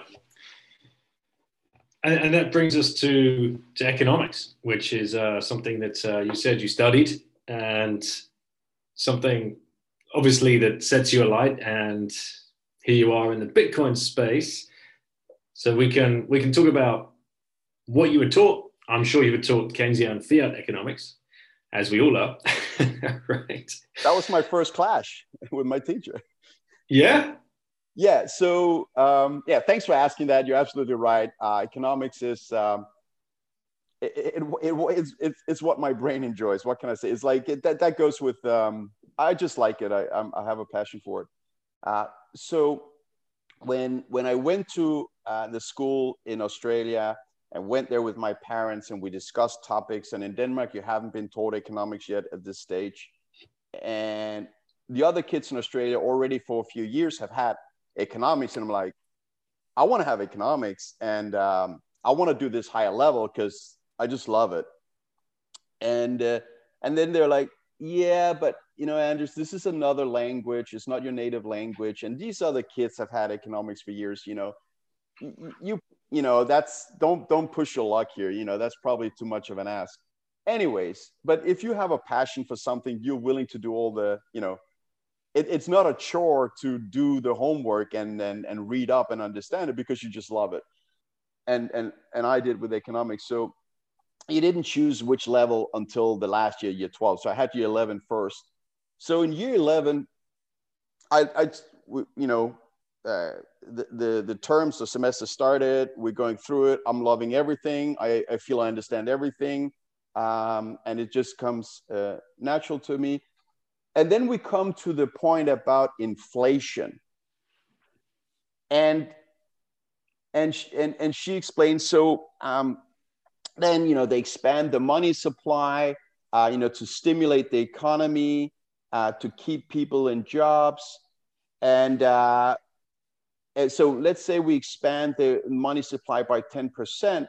and, and that brings us to to economics, which is uh, something that uh, you said you studied, and something obviously that sets you alight and here you are in the bitcoin space so we can we can talk about what you were taught I'm sure you were taught Keynesian fiat economics, as we all are, *laughs* right? That was my first clash with my teacher. Yeah. Yeah. So um, yeah, thanks for asking that. You're absolutely right. Uh, economics is um, it, it, it, it's, it's, it's what my brain enjoys. What can I say? It's like it, that that goes with. Um, I just like it. I I'm, i have a passion for it. Uh, so when when I went to uh, the school in Australia and went there with my parents and we discussed topics. And in Denmark, you haven't been taught economics yet at this stage. And the other kids in Australia already for a few years have had economics. And I'm like, I want to have economics and um, I want to do this higher level because I just love it. And uh, and then they're like, yeah, but you know, Anders, this is another language. It's not your native language. And these other kids have had economics for years. You know, you you know that's don't don't push your luck here. You know, that's probably too much of an ask. Anyways, but if you have a passion for something, you're willing to do all the you know. It, it's not a chore to do the homework and, and and read up and understand it because you just love it and and and I did with economics. So you didn't choose which level until the last year, year 12. So I had year 11 first. So in year 11, I, I you know, uh, the, the, the terms, the semester started, we're going through it. I'm loving everything. I, I feel I understand everything. Um, and it just comes uh, natural to me. And then we come to the point about inflation. And and she, and, and she explains so um, then you know they expand the money supply uh, you know to stimulate the economy uh, to keep people in jobs and, uh, and so let's say we expand the money supply by 10%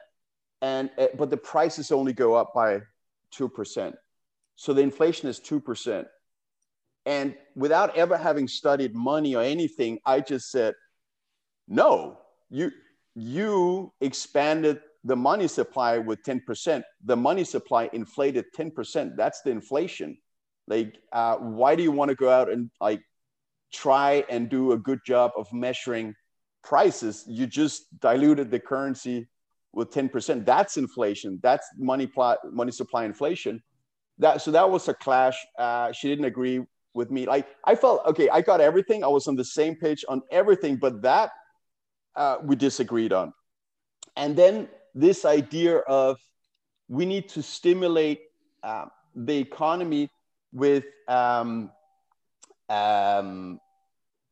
and uh, but the prices only go up by 2% so the inflation is 2% and without ever having studied money or anything i just said no you you expanded the money supply with 10%. The money supply inflated 10%. That's the inflation. Like, uh, why do you want to go out and like try and do a good job of measuring prices? You just diluted the currency with 10%. That's inflation. That's money pl- money supply inflation. That so that was a clash. Uh, she didn't agree with me. Like I felt okay. I got everything. I was on the same page on everything, but that uh, we disagreed on. And then this idea of we need to stimulate uh, the economy with um, um,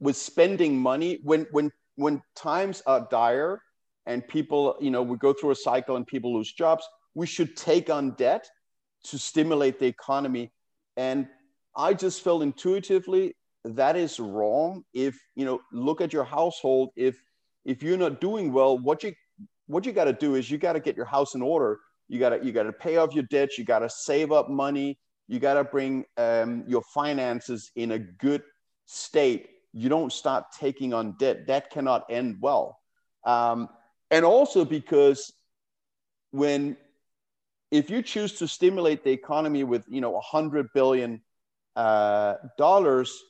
with spending money when when when times are dire and people you know we go through a cycle and people lose jobs we should take on debt to stimulate the economy and i just felt intuitively that is wrong if you know look at your household if if you're not doing well, what you what you got to do is you got to get your house in order. You got to you got to pay off your debts. You got to save up money. You got to bring um, your finances in a good state. You don't start taking on debt. That cannot end well. Um, and also because when if you choose to stimulate the economy with you know a hundred billion uh, dollars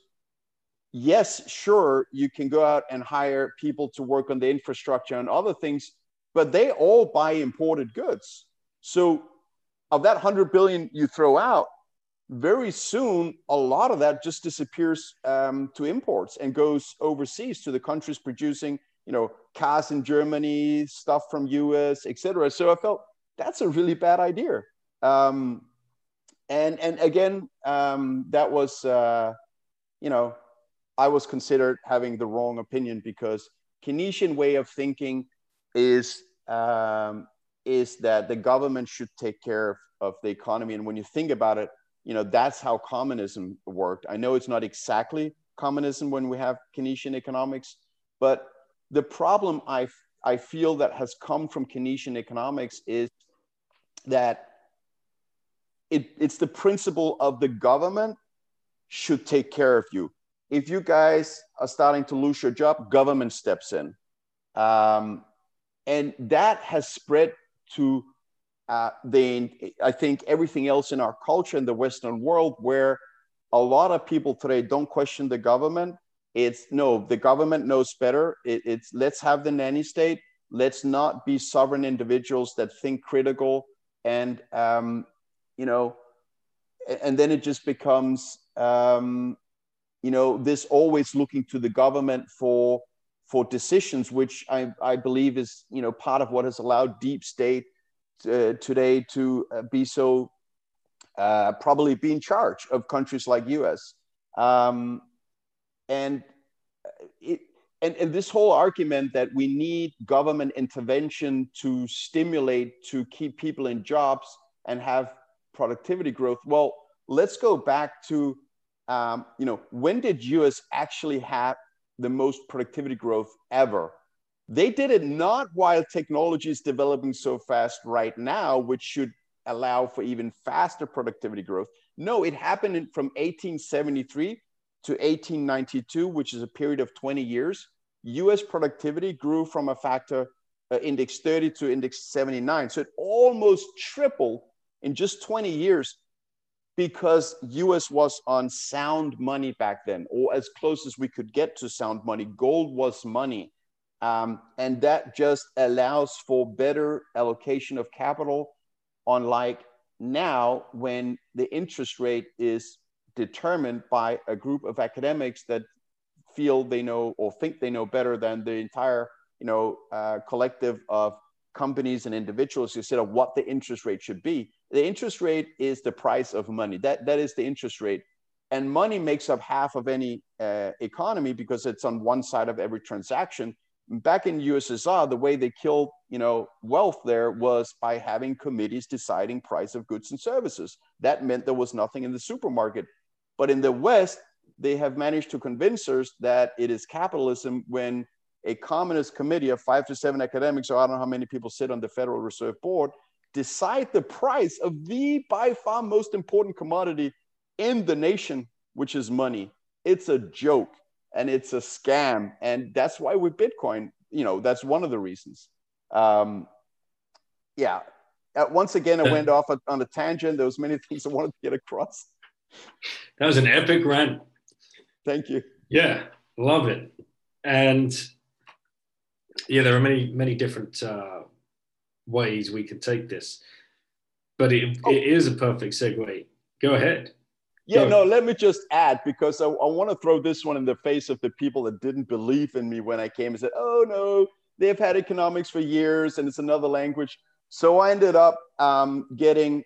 yes, sure, you can go out and hire people to work on the infrastructure and other things, but they all buy imported goods. So, of that 100 billion you throw out, very soon a lot of that just disappears um, to imports and goes overseas to the countries producing, you know, cars in Germany, stuff from US, etc. So I felt that's a really bad idea. Um, and and again, um, that was uh, you know I was considered having the wrong opinion because Keynesian way of thinking is um, is that the government should take care of, of the economy. And when you think about it, you know that's how communism worked. I know it's not exactly communism when we have Keynesian economics, but the problem I I feel that has come from Keynesian economics is that it, it's the principle of the government should take care of you if you guys are starting to lose your job, government steps in. Um, and that has spread to uh, the, I think, everything else in our culture in the Western world, where a lot of people today don't question the government. It's no, the government knows better. It, it's let's have the nanny state. Let's not be sovereign individuals that think critical and um, you know, and then it just becomes um, you know this always looking to the government for for decisions, which I, I believe is you know part of what has allowed deep state uh, today to uh, be so uh, probably be in charge of countries like U.S. Um, and it, and, and this whole argument that we need government intervention to stimulate to keep people in jobs and have productivity growth well let's go back to um, you know when did us actually have the most productivity growth ever they did it not while technology is developing so fast right now which should allow for even faster productivity growth no it happened in, from 1873 to 1892 which is a period of 20 years US productivity grew from a factor uh, index 30 to index 79. So it almost tripled in just 20 years because US was on sound money back then, or as close as we could get to sound money. Gold was money. Um, and that just allows for better allocation of capital, unlike now when the interest rate is determined by a group of academics that feel they know or think they know better than the entire you know uh, collective of companies and individuals instead of what the interest rate should be. The interest rate is the price of money. That that is the interest rate. And money makes up half of any uh, economy because it's on one side of every transaction back in ussr the way they killed you know wealth there was by having committees deciding price of goods and services. That meant there was nothing in the supermarket. But in the west they have managed to convince us that it is capitalism when a communist committee of five to seven academics, or I don't know how many people sit on the Federal Reserve Board, decide the price of the by far most important commodity in the nation, which is money. It's a joke and it's a scam. And that's why with Bitcoin, you know, that's one of the reasons. Um, yeah. Uh, once again, I went off on a tangent. There was many *laughs* things I wanted to get across. That was an epic rant. Thank you. Yeah, love it. And yeah, there are many, many different uh, ways we could take this, but it, oh. it is a perfect segue. Go ahead. Yeah, no, let me just add because I, I want to throw this one in the face of the people that didn't believe in me when I came and said, oh no, they've had economics for years and it's another language. So I ended up um, getting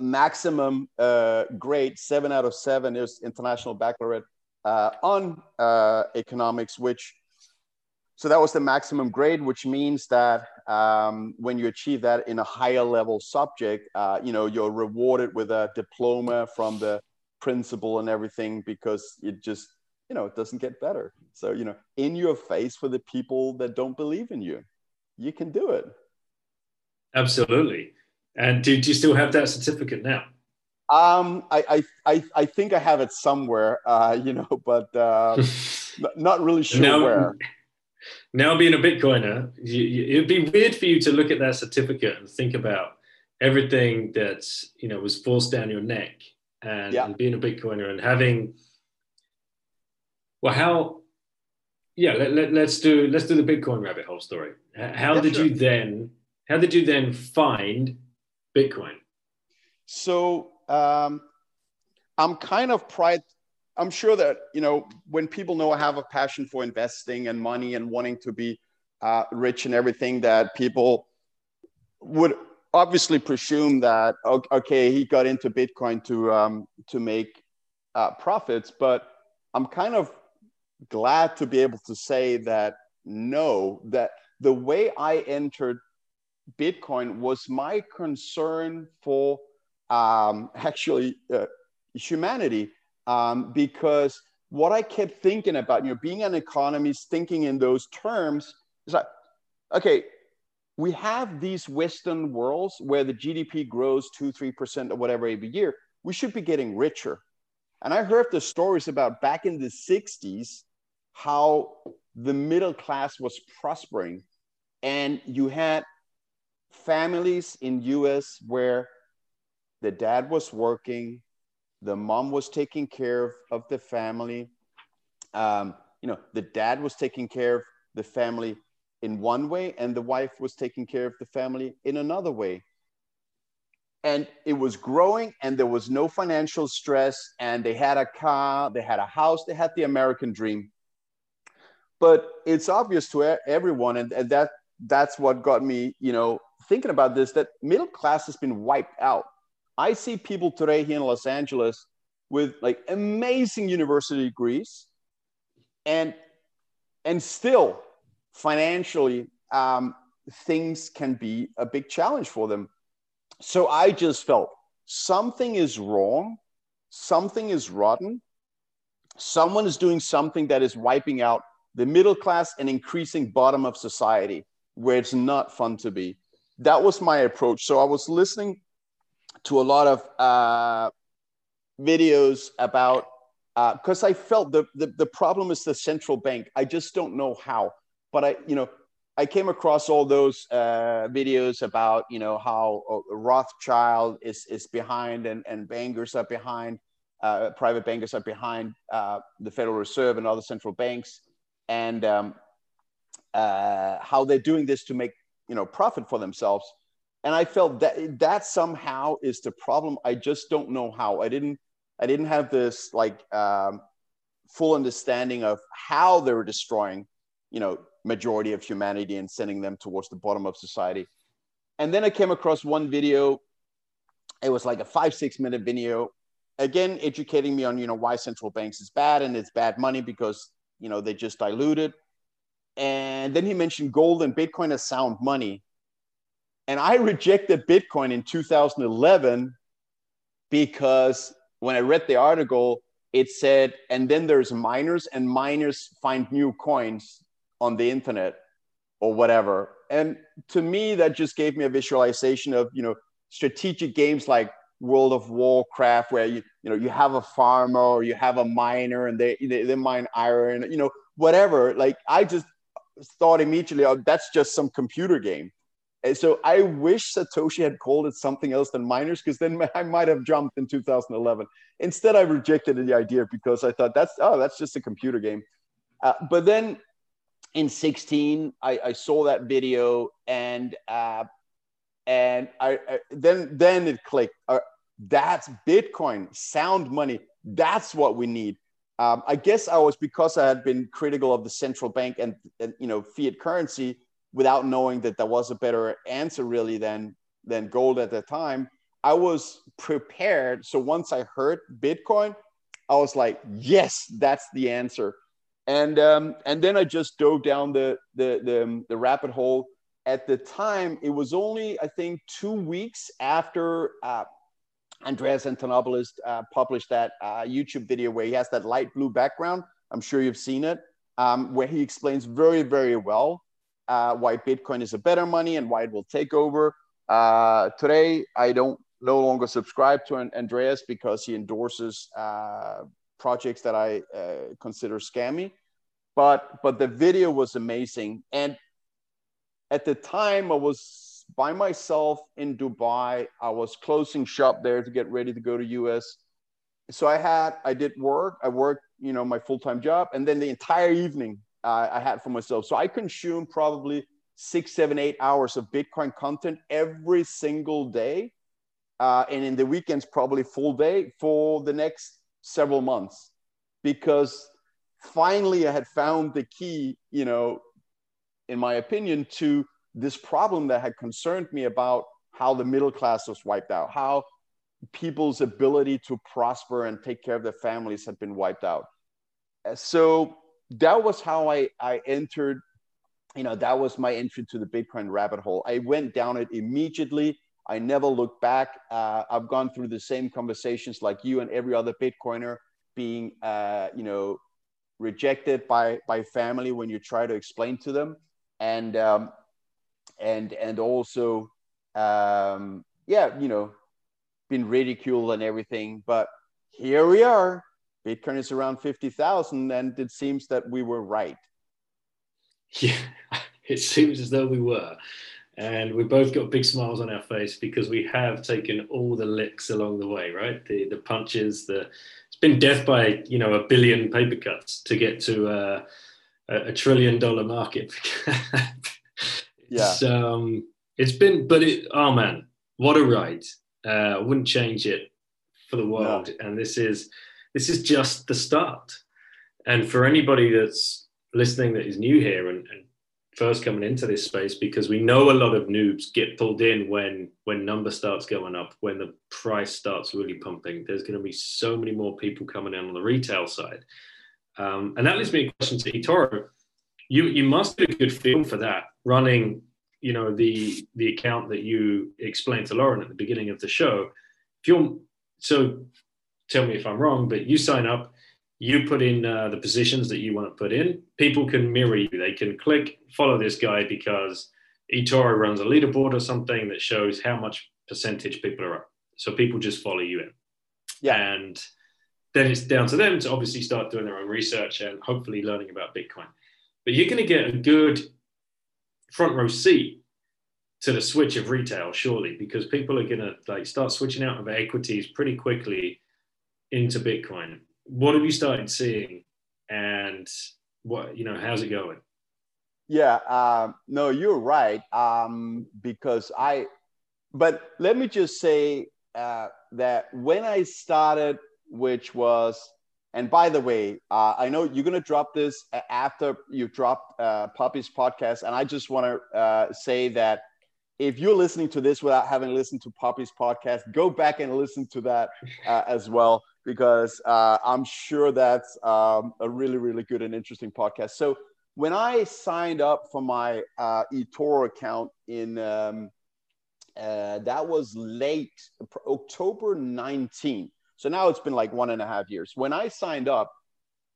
maximum uh, grade, seven out of seven is international baccalaureate uh, on uh, economics, which so that was the maximum grade, which means that um, when you achieve that in a higher level subject, uh, you know, you're rewarded with a diploma from the principal and everything because it just, you know, it doesn't get better. So, you know, in your face for the people that don't believe in you, you can do it. Absolutely. And do, do you still have that certificate now? Um, I, I, I, think I have it somewhere, uh, you know, but uh, *laughs* not really sure now, where. Now, being a Bitcoiner, you, you, it'd be weird for you to look at that certificate and think about everything that you know was forced down your neck, and, yeah. and being a Bitcoiner and having. Well, how? Yeah, let, let, let's do let's do the Bitcoin rabbit hole story. How yeah, did sure. you then? How did you then find Bitcoin? So um, I'm kind of pride. I'm sure that you know when people know I have a passion for investing and money and wanting to be uh, rich and everything, that people would obviously presume that okay, he got into Bitcoin to um, to make uh, profits. But I'm kind of glad to be able to say that no, that the way I entered Bitcoin was my concern for um, *laughs* actually uh, humanity um, because what I kept thinking about, you know, being an economist, thinking in those terms, is like, okay, we have these Western worlds where the GDP grows two, three percent or whatever every year. We should be getting richer. And I heard the stories about back in the 60s how the middle class was prospering, and you had families in US where the dad was working, the mom was taking care of, of the family. Um, you know, the dad was taking care of the family in one way, and the wife was taking care of the family in another way. and it was growing and there was no financial stress and they had a car they had a house they had the american dream but it's obvious to everyone and, and that that's what got me you know thinking about this that middle class has been wiped out i see people today here in los angeles with like amazing university degrees and and still financially um, things can be a big challenge for them so I just felt something is wrong, something is rotten, someone is doing something that is wiping out the middle class and increasing bottom of society where it's not fun to be. That was my approach. So I was listening to a lot of uh, videos about because uh, I felt the, the the problem is the central bank. I just don't know how, but I you know I came across all those uh, videos about you know how uh, Rothschild is is behind and and bankers are behind, uh, private bankers are behind uh, the Federal Reserve and other central banks, and um, uh, how they're doing this to make you know profit for themselves. And I felt that that somehow is the problem. I just don't know how. I didn't I didn't have this like um, full understanding of how they were destroying you know majority of humanity and sending them towards the bottom of society. And then I came across one video. It was like a five, six minute video, again, educating me on, you know, why central banks is bad and it's bad money because, you know, they just diluted. And then he mentioned gold and Bitcoin as sound money. And I rejected Bitcoin in 2011 because when I read the article, it said, and then there's miners, and miners find new coins on the internet or whatever. And to me, that just gave me a visualization of, you know, strategic games like World of Warcraft, where you, you know, you have a farmer or you have a miner and they, they, they mine iron, you know, whatever. Like I just thought immediately, oh, that's just some computer game. And so I wish Satoshi had called it something else than miners, because then *laughs* I might have jumped in 2011. Instead, I rejected the idea because I thought that's oh, that's just a computer game. Uh, but then in 16 I, I saw that video and uh, and I, I, then then it clicked uh, that's bitcoin sound money that's what we need um, i guess i was because i had been critical of the central bank and, and you know fiat currency without knowing that there was a better answer really than than gold at the time i was prepared so once i heard bitcoin i was like yes that's the answer and um, and then I just dove down the the the, the rabbit hole. At the time, it was only I think two weeks after uh, Andreas Antonopoulos uh, published that uh, YouTube video where he has that light blue background. I'm sure you've seen it, um, where he explains very very well uh, why Bitcoin is a better money and why it will take over. Uh, today, I don't no longer subscribe to Andreas because he endorses uh, projects that I uh, consider scammy. But but the video was amazing, and at the time I was by myself in Dubai. I was closing shop there to get ready to go to US. So I had I did work. I worked you know my full time job, and then the entire evening uh, I had for myself. So I consume probably six, seven, eight hours of Bitcoin content every single day. Uh, and in the weekends, probably full day for the next several months because finally I had found the key, you know, in my opinion, to this problem that had concerned me about how the middle class was wiped out, how people's ability to prosper and take care of their families had been wiped out. So that was how I, I entered, you know, that was my entry to the Bitcoin rabbit hole. I went down it immediately. I never looked back. Uh, I've gone through the same conversations like you and every other Bitcoiner being, uh, you know, rejected by by family when you try to explain to them, and um, and and also, um, yeah, you know, been ridiculed and everything. But here we are. Bitcoin is around fifty thousand, and it seems that we were right. Yeah, *laughs* it seems as though we were and we both got big smiles on our face because we have taken all the licks along the way, right? The the punches, the it's been death by you know a billion paper cuts to get to uh, a, a trillion dollar market. *laughs* yeah. Um, it's been, but it oh man, what a ride! Uh, I wouldn't change it for the world. No. And this is this is just the start. And for anybody that's listening that is new here and, and first coming into this space, because we know a lot of noobs get pulled in when when number starts going up, when the price starts really pumping. There's going to be so many more people coming in on the retail side. Um, and that leads me a question to eToro. You you must get a good feel for that running, you know, the the account that you explained to Lauren at the beginning of the show. If you're so tell me if I'm wrong, but you sign up, you put in uh, the positions that you want to put in. People can mirror you. They can click, follow this guy because eToro runs a leaderboard or something that shows how much percentage people are up. So people just follow you in. Yeah. And then it's down to them to obviously start doing their own research and hopefully learning about Bitcoin. But you're going to get a good front row seat to the switch of retail, surely, because people are going to like start switching out of equities pretty quickly into Bitcoin. What have you started seeing, and what you know? How's it going? Yeah, um, no, you're right. Um, because I, but let me just say uh, that when I started, which was, and by the way, uh, I know you're gonna drop this after you drop uh, Puppy's podcast, and I just want to uh, say that if you're listening to this without having listened to Poppy's podcast, go back and listen to that uh, as well because uh, I'm sure that's um, a really, really good and interesting podcast. So when I signed up for my uh, eToro account in um, uh, that was late October 19. So now it's been like one and a half years. When I signed up,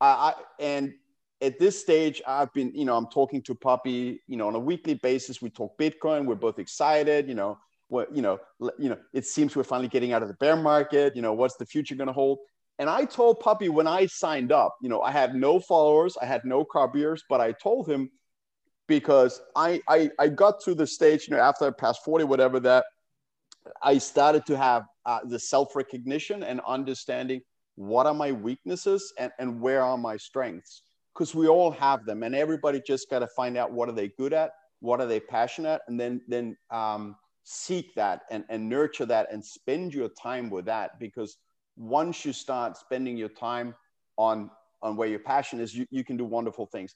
I, I and at this stage, I've been, you know, I'm talking to Puppy, you know, on a weekly basis. We talk Bitcoin. We're both excited, you know what you know you know it seems we're finally getting out of the bear market you know what's the future going to hold? And i told puppy when i signed up you know i had no followers i had no copiers but i told him because i i, I got to the stage you know after i passed 40 whatever that i started to have uh, the self-recognition and understanding what are my weaknesses and, and where are my strengths. Because we all have them and everybody just got to find out what are they good at what are they passionate and then then um, seek that and, and nurture that and spend your time with that because once you start spending your time on on where your passion is you, you can do wonderful things.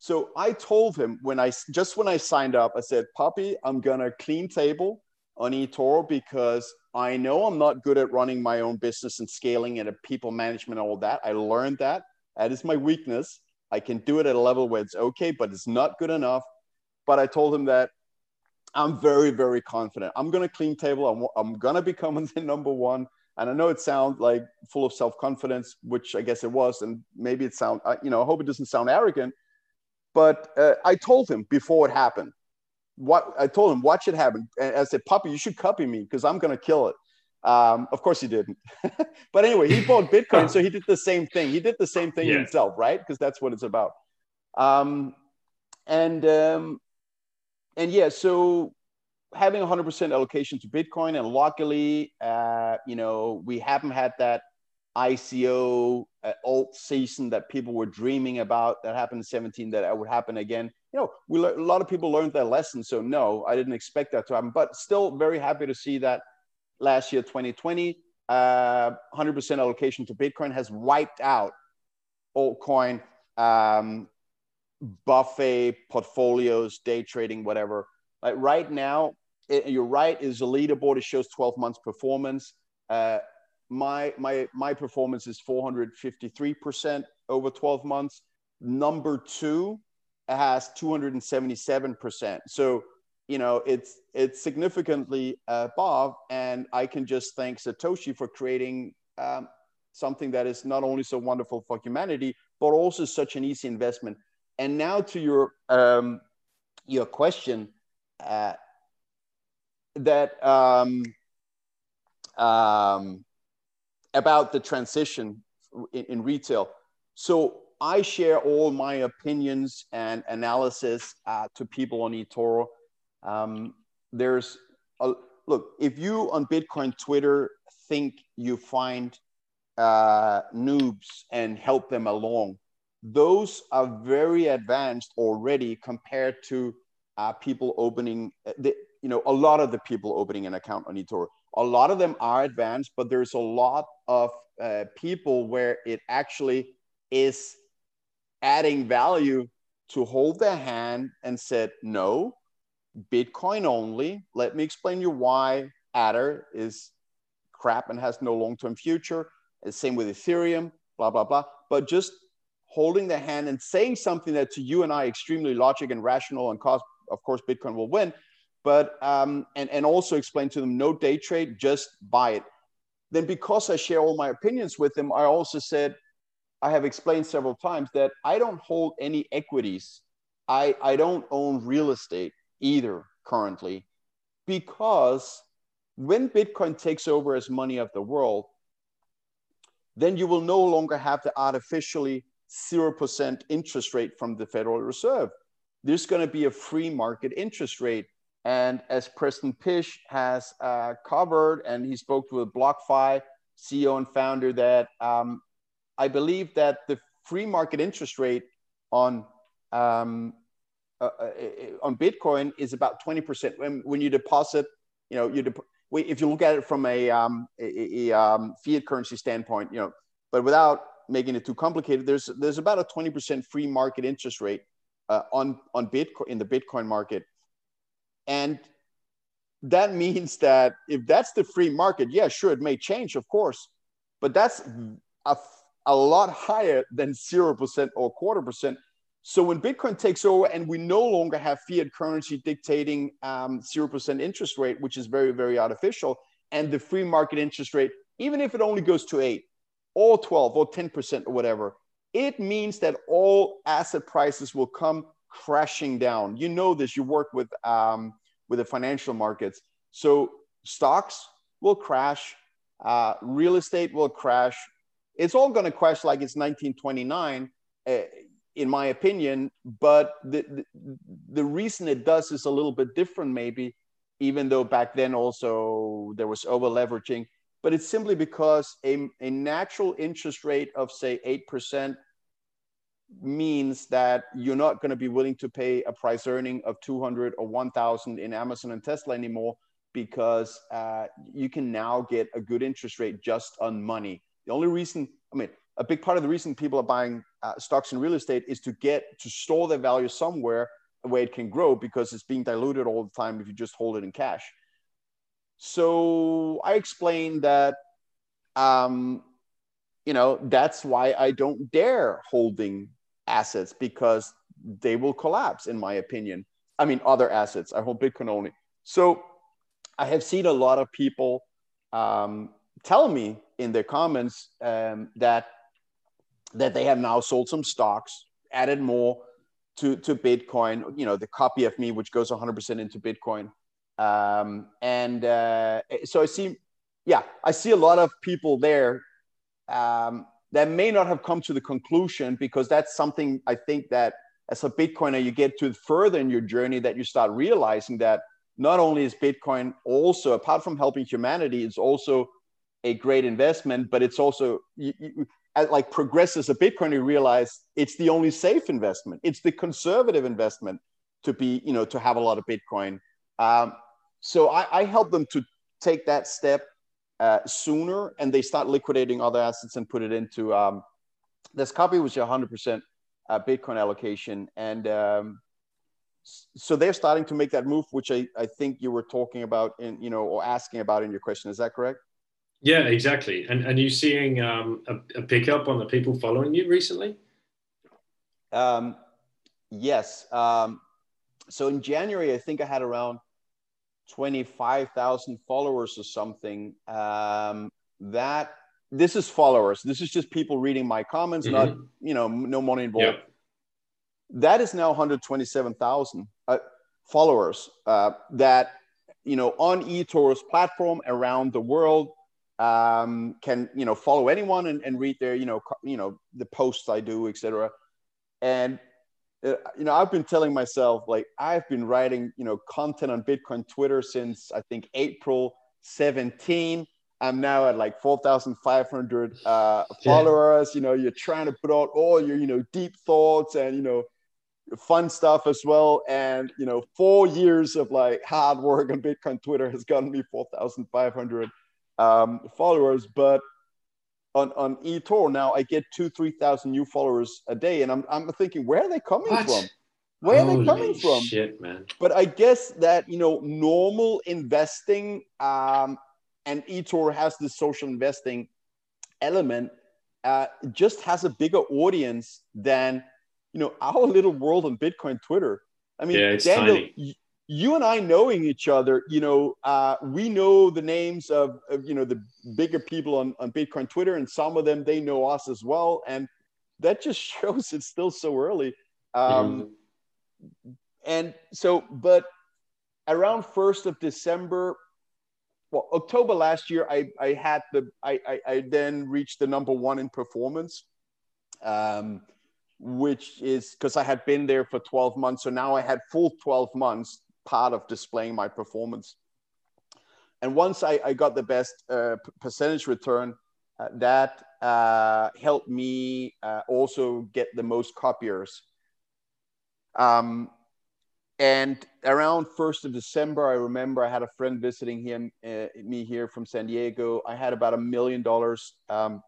So i told him when i just when i signed up i said puppy i'm gonna clean table on etoro because i know i'm not good at running my own business and scaling and people management and all that. I learned that. That is my weakness. I can do it at a level where it's okay but it's not good enough. But i told him that I'm very, very confident. I'm going to clean table. I'm, I'm going to become *laughs* the number one. And I know it sounds like full of self confidence, which I guess it was. And maybe it sound, you know, I hope it doesn't sound arrogant. But uh, I told him before it happened, what I told him, watch it happen. And I said, Puppy, you should copy me because I'm going to kill it. Um, of course he didn't. *laughs* but anyway, he bought Bitcoin. so he did the same thing. He did the same thing yeah. himself, right? Because that's what it's about. Um, and um, and yeah, so having 100% allocation to Bitcoin, and luckily, uh, you know, we haven't had that ICO uh, alt season that people were dreaming about that happened in 17 that would happen again. You know, we le- a lot of people learned their lesson. So no, I didn't expect that to happen, but still very happy to see that last year, 2020, uh, 100% allocation to Bitcoin has wiped out altcoin um, buffet portfolios, day trading, whatever. Like right now, it, you're right, is a leaderboard. It shows 12 months performance. Uh, my my my performance is 453% over 12 months. Number two has 277%. So you know it's it's significantly above, and I can just thank Satoshi for creating um, something that is not only so wonderful for humanity, but also such an easy investment and now to your um, your question uh, that um, um, about the transition in, in, retail. So I share all my opinions and analysis uh, to people on eToro. Um, there's a, look if you on Bitcoin Twitter think you find uh, noobs and help them along those are very advanced already compared to uh, people opening, uh, the, you know, a lot of the people opening an account on eToro. a lot of them are advanced, but there's a lot of uh, people where it actually is adding value to hold their hand and said, no, Bitcoin only. Let me explain you why ADA is crap and has no long-term future. The same with Ethereum, blah, blah, blah. But just holding the hand and saying something that to you and I extremely logic and rational and cause, of course, Bitcoin will win. But um, and and also explain to them no day trade, just buy it. Then because I share all my opinions with them, I also said I have explained several times that I don't hold any equities. I, I don't own real estate either currently because when Bitcoin takes over as money of the world, then you will no longer have the artificially 0% interest rate from the Federal Reserve. There's going to be a free market interest rate. And as Preston Pysh has uh, covered, and he spoke with BlockFi CEO and founder, that um, I believe that the free market interest rate on um, uh, uh, uh on Bitcoin is about 20%. When, when you deposit, you know, you if you look at it from a, um, a, a um, fiat currency standpoint, you know, but without making it too complicated, there's there's about a 20% free market interest rate uh, on on Bitcoin in the Bitcoin market, and that *laughs* means that if that's the free market, yeah, sure, it may change, of course, but that's a a lot higher than 0% or quarter percent. So when Bitcoin takes over and we no longer have fiat currency dictating um, 0% interest rate, which is very, very artificial, and the free market interest rate, even if it only goes to 8 or 12 or 10% or whatever, it means that all asset prices will come crashing down. You know this, you work with, um, with the financial markets. So stocks will crash, uh, real estate will crash, it's all going to crash like it's 1929 uh, in my opinion but the, the, the reason it does is a little bit different maybe even though back then also there was over leveraging but it's simply because a, a natural interest rate of say 8% means that you're not going to be willing to pay a price earning of 200 or 1000 in amazon and tesla anymore because uh, you can now get a good interest rate just on money the only reason, I mean, a big part of the reason people are buying uh, stocks in real estate is to get to store their value somewhere where it can grow because it's being diluted all the time if you just hold it in cash. So I explained that, um, you know, that's why I don't dare holding assets because they will collapse, in my opinion. I mean, other assets. I hold Bitcoin only. So I have seen a lot of people um, tell me in their comments um, that that they have now sold some stocks, added more to to Bitcoin. You know, the copy of me, which goes 100% into Bitcoin. Um, and uh, so I see, yeah, I see a lot of people there um, that may not have come to the conclusion because that's something I think that as a Bitcoiner, you get to further in your journey that you start realizing that not only is Bitcoin also, apart from helping humanity, it's also a great investment, but it's also you, you, like progress as a Bitcoin, you realize it's the only safe investment. It's the conservative investment to be, you know, to have a lot of Bitcoin. Um, so I, I help them to take that step uh, sooner, and they start liquidating other assets and put it into um, this copy was your 100% uh, Bitcoin allocation, and um, so they're starting to make that move, which I, I think you were talking about in, you know, or asking about in your question. Is that correct? Yeah, exactly. And and you seeing um, a, a pickup on the people following you recently? Um, yes. Um, so in January, I think I had around twenty five thousand followers or something. Um, that this is followers. This is just people reading my comments, mm-hmm. not you know no money involved. That is now one hundred twenty seven thousand uh, followers. Uh, that you know on eToro's platform around the world um, can you know follow anyone and, and read their you know co- you know the posts I do, etc. And you know I've been telling myself like I've been writing you know content on Bitcoin Twitter since I think April 17. I'm now at like 4,500 uh, followers. Yeah. You know, you're trying to put out all your, you know, deep thoughts and, you know, fun stuff as well. And you know, four years of like hard work on Bitcoin Twitter has gotten me four thousand five hundred um, followers. But on on eToro now, I get two three thousand new followers a day, and I'm I'm thinking, where are they coming what? from? Where Holy are they coming from? Shit, man. But I guess that you know, normal investing, um, and eToro has this social investing element. Uh, just has a bigger audience than you know our little world on Bitcoin Twitter. I mean, yeah, Daniel, y- you and I knowing each other, you know, uh, we know the names of, of, you know the bigger people on on Bitcoin Twitter, and some of them they know us as well, and that just *laughs* shows it's still so early. Um, mm-hmm. And so, but around first of December, well, October last year, I I had the I I, I then reached the number one in performance. Um, which is because I had been there for 12 months. So now I had full 12 months part of displaying my performance. And once I, I got the best uh, percentage return, uh, that uh, helped me uh, also get the most copiers. Um, and around 1st of December, I remember I had a friend visiting him, uh, me here from San Diego. I had about a million dollars um,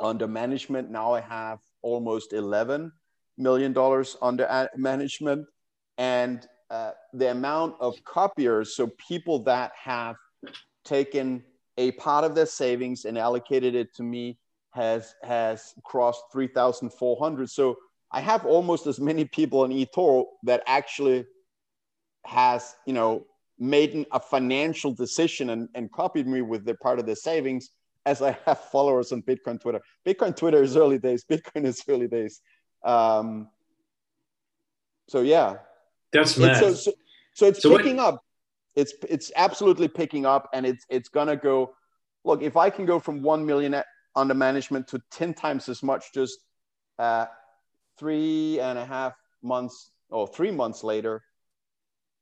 under management. Now I have almost 11 million dollars under management and uh, the amount of copiers so people that have taken a part of their savings and allocated it to me has has crossed 3400 so i have almost as many people in etoro that actually has you know made a financial decision and, and copied me with their part of their savings as I have *laughs* followers on Bitcoin Twitter. Bitcoin Twitter is early days. *laughs* Bitcoin is early days. Um, so yeah, that's mad. So, so, so, it's so picking what? up. It's it's absolutely picking up, and it's it's gonna go. Look, if I can go from one million under management to ten times as much, just uh, three and a half months or three months later,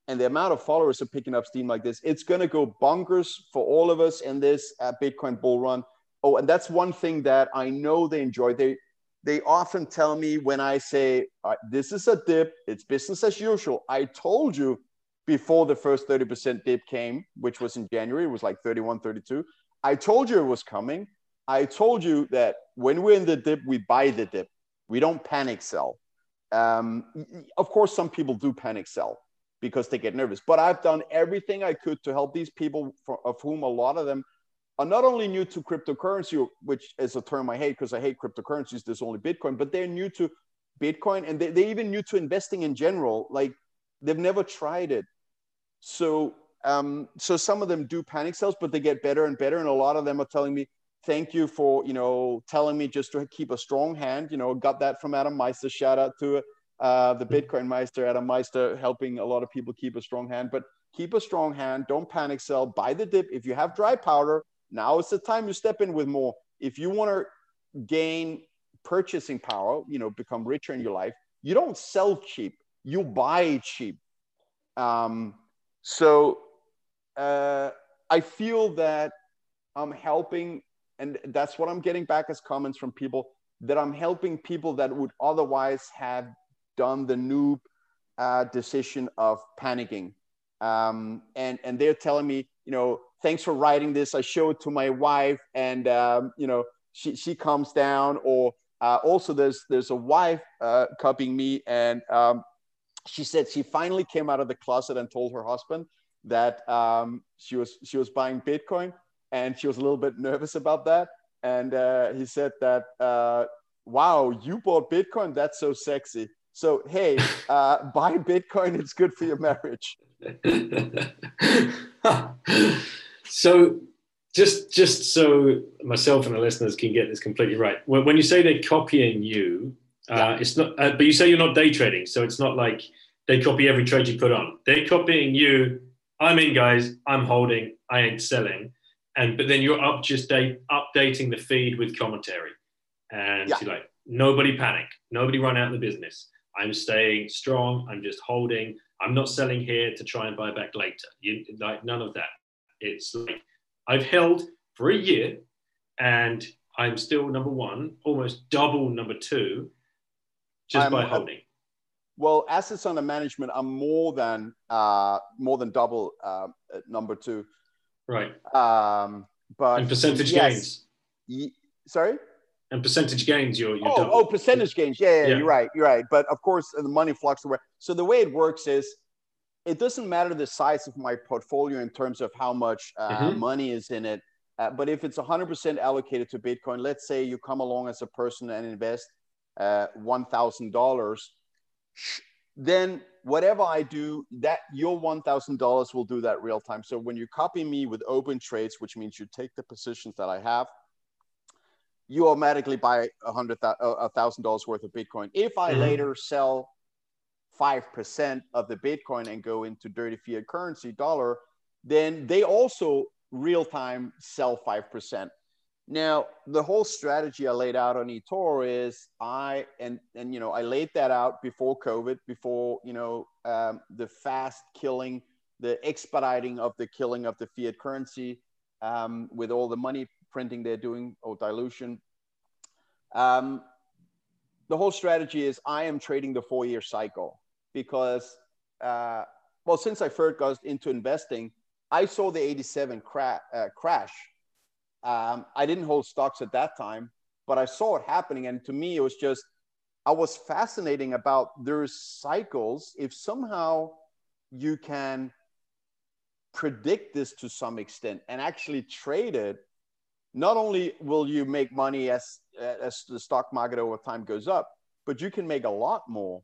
and the amount of followers are picking up steam like this, it's going to go bonkers for all of us in this uh, Bitcoin bull run. Oh, and that's one thing that I know they enjoy. They they often tell me when I say uh, this is a dip, it's business as usual. I told you before the first 30% dip came, which was in January, it was like 31, 32. I told you it was coming. I told you that when we're in the dip, we buy the dip. We don't panic sell. Um, of course, some people do panic sell because they get nervous. But I've done everything I could to help these people, for, of whom a lot of them are not only new to cryptocurrency, which is a term I hate because I hate cryptocurrencies, there's only Bitcoin, but they're new to Bitcoin and they, they're even new to investing in general. Like they've never tried it. So, um, so some of them do panic sells, but they get better and better. And a lot of them are telling me, thank you for, you know, telling me just to keep a strong hand, you know, got that from Adam Meister, shout out to uh, the Bitcoin Meister, Adam Meister, helping a lot of people keep a strong hand. But keep a strong hand. Don't panic sell. Buy the dip. If you have dry powder, now is the time you step in with more. If you want to gain purchasing power, you know, become richer in your life, you don't sell cheap. You buy cheap. Um, so uh, I feel that I'm helping, and that's what I'm getting back as comments from people that I'm helping people that would otherwise have done the noob uh, decision of panicking. Um, and, and they're telling me, you know, thanks for writing this. I show it to my wife and, um, you know, she, she comes down or uh, also there's, there's a wife uh, copying me and um, she said she finally came out of the closet and told her husband that um, she was she was buying Bitcoin, and she was a little bit nervous about that. And uh, he said that, uh, "Wow, you bought Bitcoin? That's so sexy." So hey, uh, *laughs* buy Bitcoin. It's good for your marriage. *laughs* so just just so myself and the listeners can get this completely right when, when you say they're copying you uh, yeah. it's not uh, but you say you're not day trading so it's not like they copy every trade you put on they're copying you i'm in guys i'm holding i ain't selling and but then you're up just day, updating the feed with commentary and yeah. you're like nobody panic nobody run out of the business I'm staying strong. I'm just holding. I'm not selling here to try and buy back later. You, like none of that. It's like I've held for a year and I'm still number one, almost double number two, just I'm, by holding. well, assets under management are more than uh, more than double uh, number two. Right. Um, but and percentage yes. gains. Y- sorry. And percentage gains, you're, you're oh, double. oh, percentage gains. Yeah, yeah, Yeah. you're right. You're right. But of course, the money fluctuates. So the way it works is, it doesn't matter the size of my portfolio in terms of how much uh, Mhm. money is in it. Uh, but if it's 100% allocated to Bitcoin, let's say you come along as a person and invest uh, $1,000, then whatever I do, that your $1,000 will do that real time. So when you copy me with open trades, which means you take the positions that I have, you automatically buy a hundred a thousand dollars worth of Bitcoin. If I Mhm. later sell five percent of the Bitcoin and go into dirty fiat currency dollar, then they also real time sell five percent. Now the whole strategy I laid out on eToro is I and and you know I laid that out before COVID, before you know um, the fast killing, the expediting of the killing of the fiat currency um, with all the money printing they're doing or dilution. Um, the whole strategy is I am trading the four year cycle because, uh, well, since I first got into investing, I saw the 87 cra- uh, crash. Um, I didn't hold stocks at that time, but I saw it happening. And to me, it was just, I was fascinating about there's cycles. If somehow you can predict this to some extent and actually trade it, not only will you make money as as the stock market over time goes up, but you can make a lot more.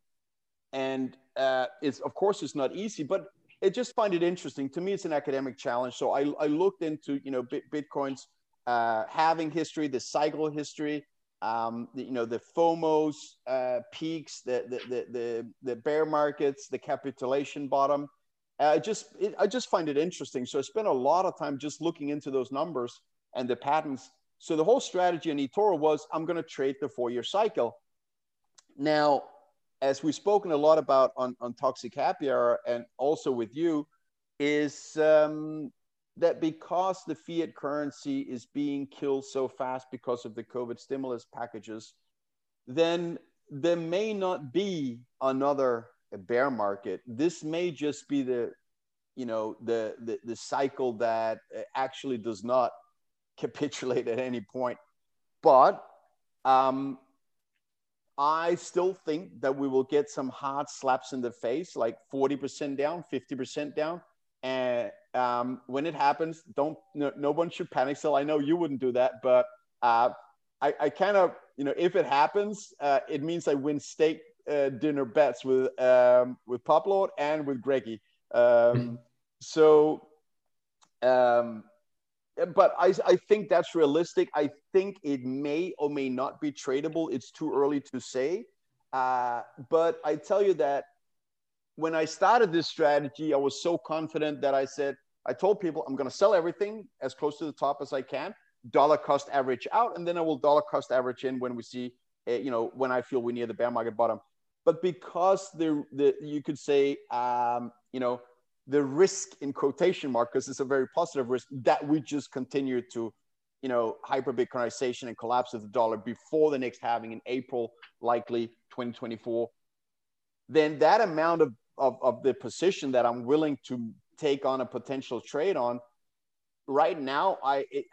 And uh, it's of course it's not easy, but I just find it interesting. To me, it's an academic challenge. So I, I looked into you know Bit- Bitcoin's uh, halving history, the cycle history, um, the, you know the FOMOs uh, peaks, the, the the the the bear markets, the capitulation bottom. Uh, I just it, I just find it interesting. So I spent a lot of time just looking into those numbers and the patterns. So the whole strategy in eToro was I'm going to trade the four-year cycle. Now, as we've spoken a lot about on, on Toxic Happy Hour and also with you, is um, that because the fiat currency is being killed so fast because of the COVID stimulus packages, then there may not be another bear market. This may just be the, you know, the the, the cycle that uh, actually does not *laughs* capitulate at any point. But um, I still think that we will get some hard slaps in the face, like 40% down, 50% down. And um, when it happens, don't no, no one should panic. So I know you wouldn't do that, but uh, I, I kind of you know if it happens, uh, it means I win steak uh, dinner bets with um, with Poplord and with Greggy. Um, so, um, but I, I think that's realistic. I think it may or may not be tradable. It's too early to say. Uh, but I tell you that when I started this strategy, I was so confident that I said, I told people I'm going to sell everything as close to the top as I can, dollar cost average out, and then I will dollar cost average in when we see, uh, you know, when I feel we're near the bear market bottom. But because the, the you could say, um, you know, the risk in quotation mark, because it's a very positive risk, that we just continue to, you know, hyper Bitcoinization and collapse of the dollar before the next halving in April, likely 2024, then that amount of, of, of the position that I'm willing to take on a potential trade on, right now, I it,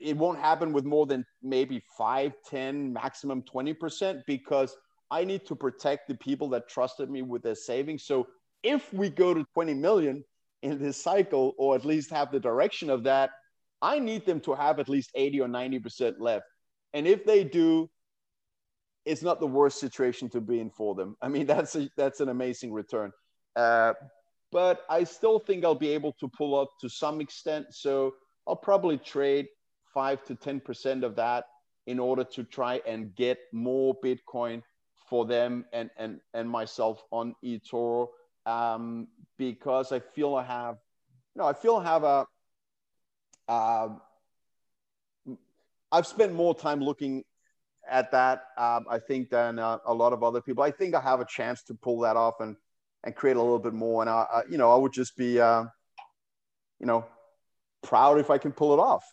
it won't happen with more than maybe 5, 10, maximum 20% because I need to protect the people that trusted me with their savings. So if we go to 20 million in this cycle, or at least have the direction of that, I need them to have at least 80 or 90% left. And if they do, it's not the worst situation to be in for them. I mean, *laughs* that's a, that's an amazing return. Uh, but I still think I'll be able to pull up to some extent. So I'll probably trade five to 10% of that in order to try and get more Bitcoin for them and, and, and myself on eToro um, because I feel I have, you know, I feel I have a, uh, I've spent more time looking at that, um, I think, than uh, a lot of other people. I think I have a chance to pull that off and, and create a little bit more. And, I, I you know, I would just be, uh, you know, proud if I can pull it off.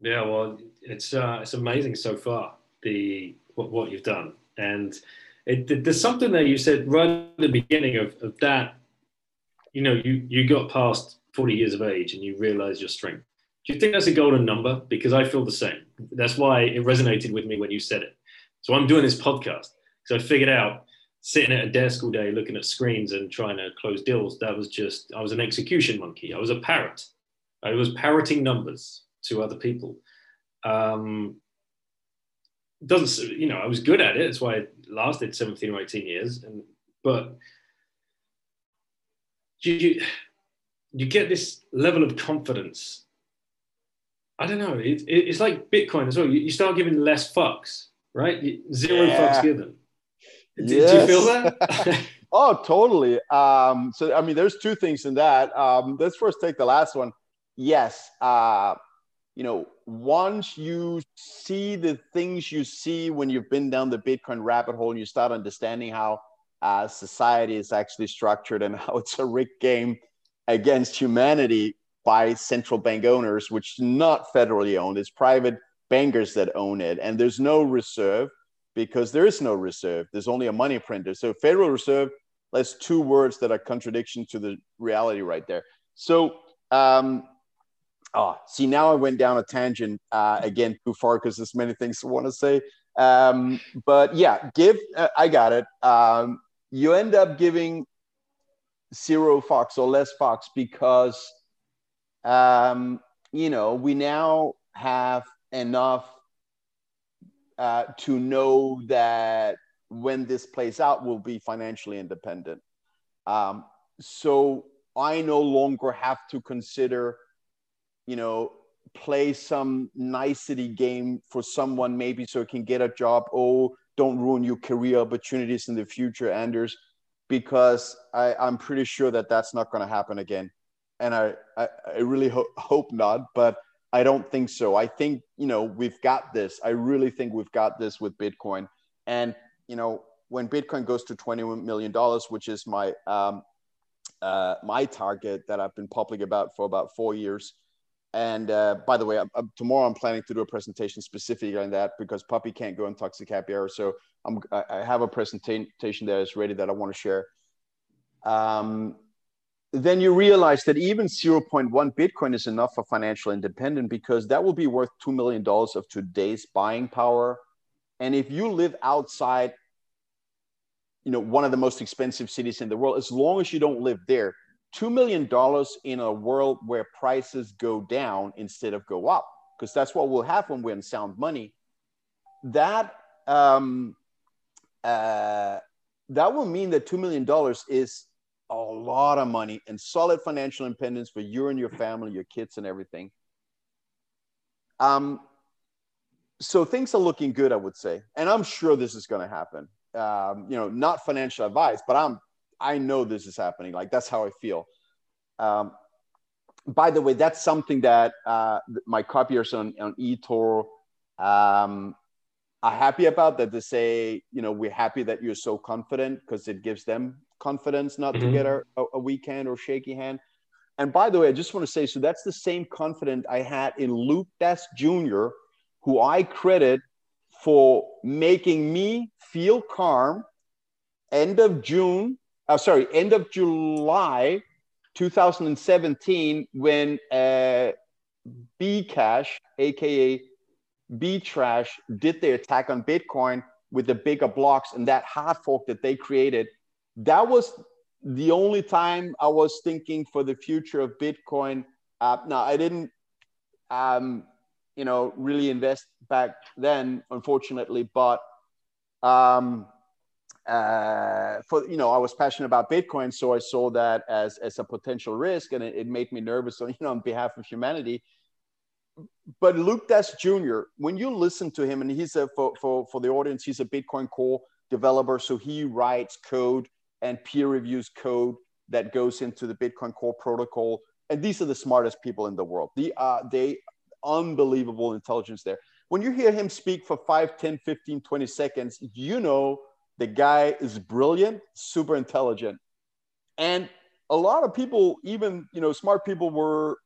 Yeah, well, it's uh, it's amazing so far the what, what you've done, and it, there's something there you said right at the beginning of, of that. You know, you you got past 40 years of age and you realize your strength. Do you think that's a golden number? Because I feel the same. That's why it resonated with me when you said it. So I'm doing this podcast because I figured out sitting at a desk all day looking at screens and trying to close deals. That was just I was an execution monkey. I was a parrot. I was parroting numbers to other people. Um, doesn't you know I was good at it. That's why it lasted 17 or 18 years. And but you, you you get this level of confidence. I don't know. It, it, it's like Bitcoin as well. You, you, start giving less fucks, right? Zero yeah. fucks given. Did, yes. did you feel that? *laughs* oh, totally. Um, so, I mean, there's two things in that. Um, let's first take the last one. Yes. Uh, you know, once you see the things you see when you've been down the Bitcoin rabbit hole and you start understanding how uh, society is actually structured and *laughs* how it's a rigged game against humanity by central bank owners, which is not federally owned. It's private bankers that own it. And there's no reserve because there is no reserve. There's only a money printer. So Federal Reserve, that's two words that are contradiction to the reality right there. So, um, oh, see, now I went down a tangent uh, again too far because there's many things I want to say. Um, but yeah, give, uh, I got it. Um, you end up giving zero fox or less fox because um, you know we now have enough uh, to know that when this plays out we'll be financially independent um, so i no longer have to consider you know play some nicety game for someone maybe so it can get a job oh don't ruin your career opportunities in the future anders because I, I'm pretty sure that that's not going to happen again. And I, I, I really ho- hope not, but I don't think so. I think, you know, we've got this. I really think we've got this with Bitcoin. And, you know, when Bitcoin goes to $21 million, which is my, um, uh, my target that I've been public about for about four years. And uh, by the way, I'm, I'm, tomorrow I'm planning to do a presentation specifically on that because Puppy can't go on Toxic Happy Hour. So I'm, I have a presentation that is ready that I want to share. Um, then you realize that even 0.1 Bitcoin is enough for financial independence because that will be worth $2 million of today's buying power. And if you live outside, you know, one of the most expensive cities in the world, as long as you don't live there, $2 million in a world where prices go down instead of go up, because that's what we'll have when we're in sound money. That um, uh, that will mean that $2 million is a lot of money and solid financial independence for you and your family, your kids, and everything. Um, so things are looking good, I would say, and I'm sure this is going to happen. Um, you know, not financial advice, but I'm I know this is happening. Like that's how I feel. Um, by the way, that's something that uh, my copiers on on eToro um, are happy about that they say you know we're happy that you're so confident because it gives them confidence not mm-hmm. to get a, a weak hand or shaky hand and by the way i just want to say so that's the same confidence i had in luke Dess jr who i credit for making me feel calm end of june uh, sorry end of july 2017 when uh, bcash aka B Trash did their attack on Bitcoin with the bigger blocks and that hard fork that they created, that was the only time I was thinking for the future of Bitcoin. Uh, now, I didn't, um, you know, really invest back then, unfortunately, but um, uh, for you know, I was passionate about Bitcoin, so I saw that as as a potential risk, and it, it made me nervous. So *laughs* you know, on behalf of humanity, but Luke Dashjr., when you listen to him, and he's a for, for, for the audience, he's a Bitcoin Core developer. So he writes code and peer reviews code that goes into the Bitcoin Core protocol. And these are the smartest people in the world. The uh, they unbelievable intelligence there. When you hear him speak for 5, 10, 15, 20 seconds, you know the guy is brilliant, super intelligent. And a lot of people, even you know, smart people were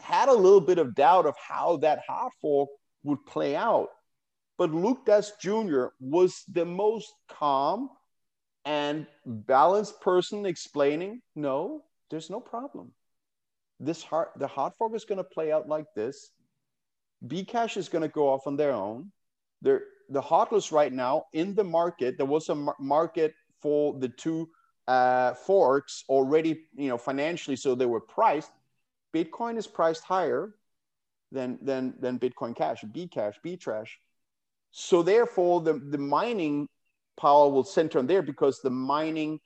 had a little bit of doubt of how that hard fork would play out. but Luke Dashjr. was the most calm and balanced person explaining, no, there's no problem. This hard, the hard fork is going to play out like this. Bcash is going to go off on their own. They're, the hodlers right now in the market, there was a market for the two uh, forks already, you know, financially, so they were priced. Bitcoin is priced higher than than than Bitcoin Cash, Bcash, B Trash. So therefore, the the mining power will center on there because the mining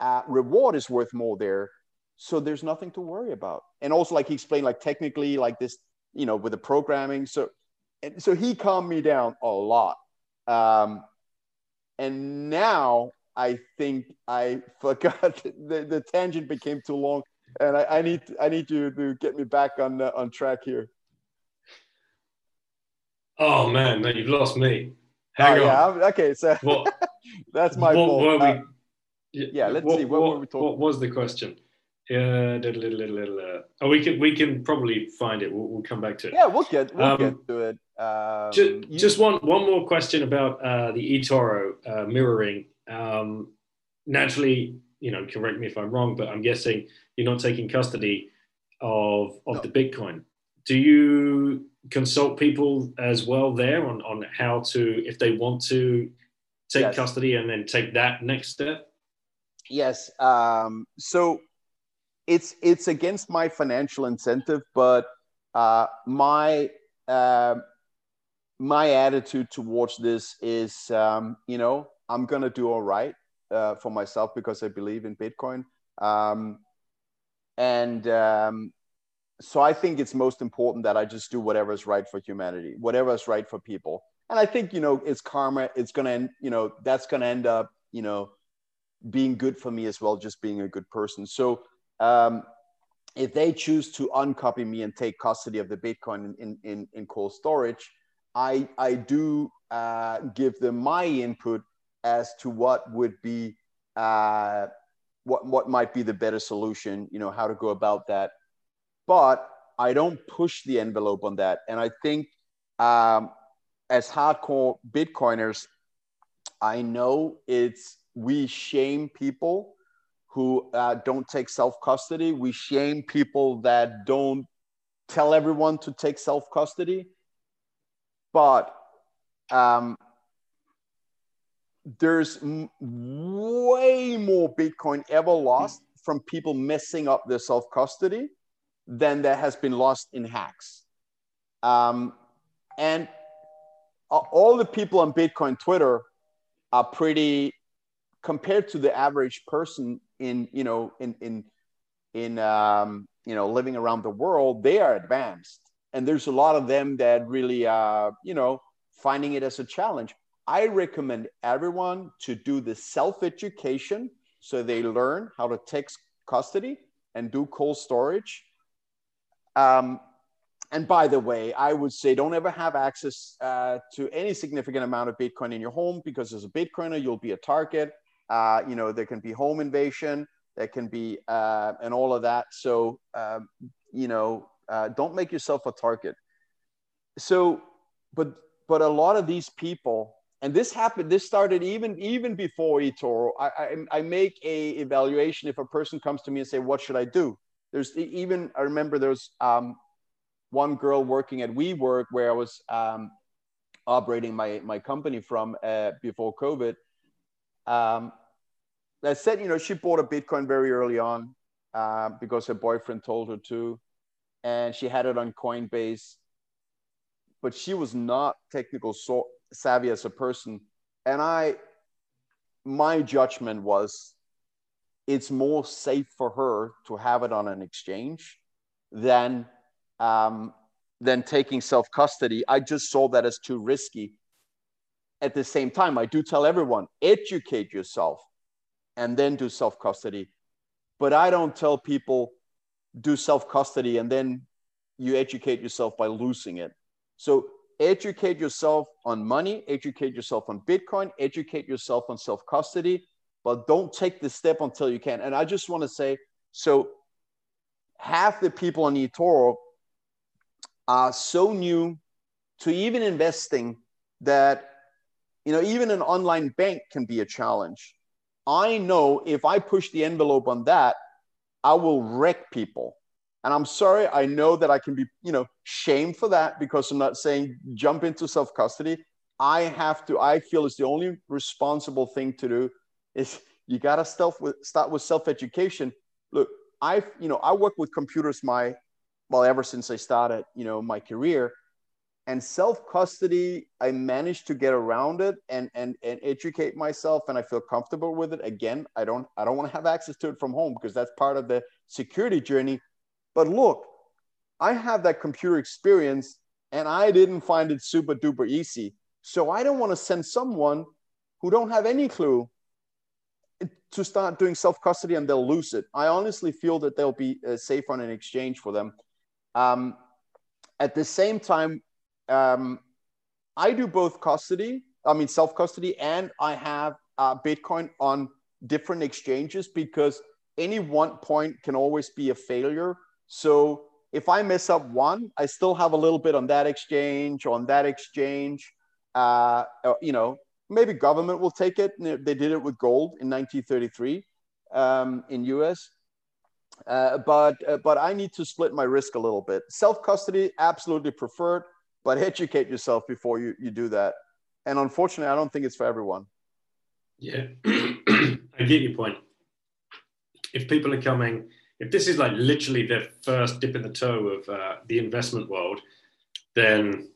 uh, reward is worth more there. So there's nothing to worry about. And also, like he explained, like technically, like this, you know, with the programming. So, and so he calmed me down a lot. Um, and now I think I *laughs* forgot *laughs* the, the tangent became too long, and I, I need I need you to get me back on uh, on track here. Oh man, no, you've lost me. Hang oh, on. Yeah, okay, so what, *laughs* that's my what, fault. What uh, we, yeah, let's what, see. What, were we talking? What was the question? Uh, oh, we can we can probably find it. We'll, we'll come back to it. Yeah, we'll get we'll um, get to it. Um, just, you... just one one more question about uh, the eToro uh, mirroring. Um, naturally, you know, correct me if I'm wrong, but I'm guessing you're not taking custody of of no. the Bitcoin. Do you consult people as well there on on how to if they want to take yes. custody and then take that next step? Yes. Um, so it's it's against my financial incentive, but uh, my uh, my attitude towards this is, um, you know, I'm gonna do all right uh, for myself because I believe in Bitcoin, um, and um, so I think it's most important that I just do whatever is right for humanity, whatever is right for people, and I think you know it's karma. It's gonna, end, you know, that's gonna end up, you know, being good for me as well, just being a good person. So um, if they choose to uncopy me and take custody of the Bitcoin in, in, in cold storage, I, I do uh, give them my input as to what would be uh, what, what might be the better solution, you know, how to go about that. But I don't push the envelope on that. And I think um, as hardcore Bitcoiners, I know it's we shame people who uh, don't take self custody. We shame people that don't tell everyone to take self custody. But um, there's way more Bitcoin ever lost from people messing up their self custody than there has been lost in hacks. Um, and all the people on Bitcoin Twitter are pretty compared to the average person in you know in in in um, you know living around the world they are advanced and there's a lot of them that really uh, you know finding it as a challenge i recommend everyone to do the self education so they learn how to take custody and do cold storage um, and by the way, I would say don't ever have access uh, to any significant amount of Bitcoin in your home because as a Bitcoiner, you'll be a target. Uh, you know, there can be home invasion, there can be, uh, and all of that. So, um, you know, uh, don't make yourself a target. So, but, but a lot of these people, and this happened, this started even, even before eToro. I, I, I make a evaluation if a person comes to me and say, what should I do? There's even, I remember there's um, one girl working at WeWork where I was um, operating my, my company from uh, before COVID um, I said, you know, she bought a Bitcoin very early on uh, because her boyfriend told her to, and she had it on Coinbase, but she was not technical so savvy as a person. And I, my judgment was, it's more safe for her to have it on an exchange than um, than taking self custody. I just saw that as too risky at the same time, I do tell everyone educate yourself and then do self custody. But I don't tell people do self custody and then you educate yourself by losing it. So educate yourself on money, educate yourself on Bitcoin, educate yourself on self custody, but don't take the step until you can. And I just want to say so half the people on eToro are so new to even investing that you know even an online bank can be a challenge i know if i push the envelope on that i will wreck people. And i'm sorry i know that i can be you know shamed for that because i'm not saying jump into self custody i have to i feel it's the only responsible thing to do is you got to start with start with self education look I've, you know i work with computers my well ever since i started you know my career and self custody i managed to get around it and and and educate myself and i feel comfortable with it. Again i don't i don't want to have access to it from home because that's part of the security journey. But look i have that computer experience and i didn't find it super duper easy. So i don't want to send someone who don't have any clue to start doing self custody and they'll lose it. I honestly feel that they'll be uh, safe on an exchange for them. Um, at the same time um, I do both custody, I mean self custody, and I have uh, Bitcoin on different exchanges because any one point can always be a failure. So if I mess up one, I still have a little bit on that exchange, on that exchange. Uh, uh you know, maybe government will take it. They did it with gold in 1933 um, in US. Uh, but uh, but I need to split my risk a little bit. Self custody, absolutely preferred but educate yourself before you, you do that. And unfortunately, I don't think it's for everyone. Yeah, *clears throat* I get your point. If people are coming, if this is like literally their first dip in the toe of uh, the investment world, then,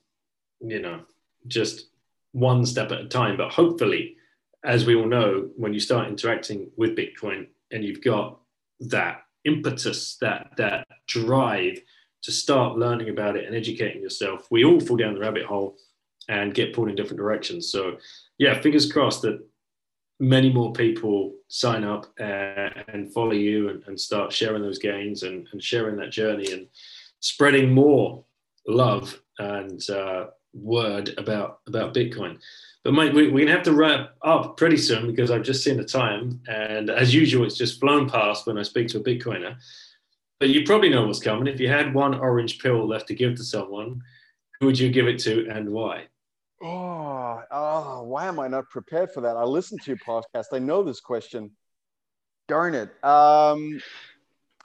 you know, just one step at a time. But hopefully, as we all know, when you start interacting with Bitcoin and you've got that impetus, that that drive to start learning about it and educating yourself. We all fall down the rabbit hole and get pulled in different directions. So, yeah, fingers crossed that many more people sign up and follow you and, and, start sharing those gains and, and, sharing that journey and spreading more love and uh, word about about Bitcoin. But mate, we, we're gonna have to wrap up pretty soon because I've just seen the time, and as usual, it's just flown past when I speak to a Bitcoiner. But you probably know what's coming. If you had one orange pill left to give to someone, who would you give it to and why? Oh, oh, why am I not prepared for that? I listened to your podcast. I know this question. Darn it. Um,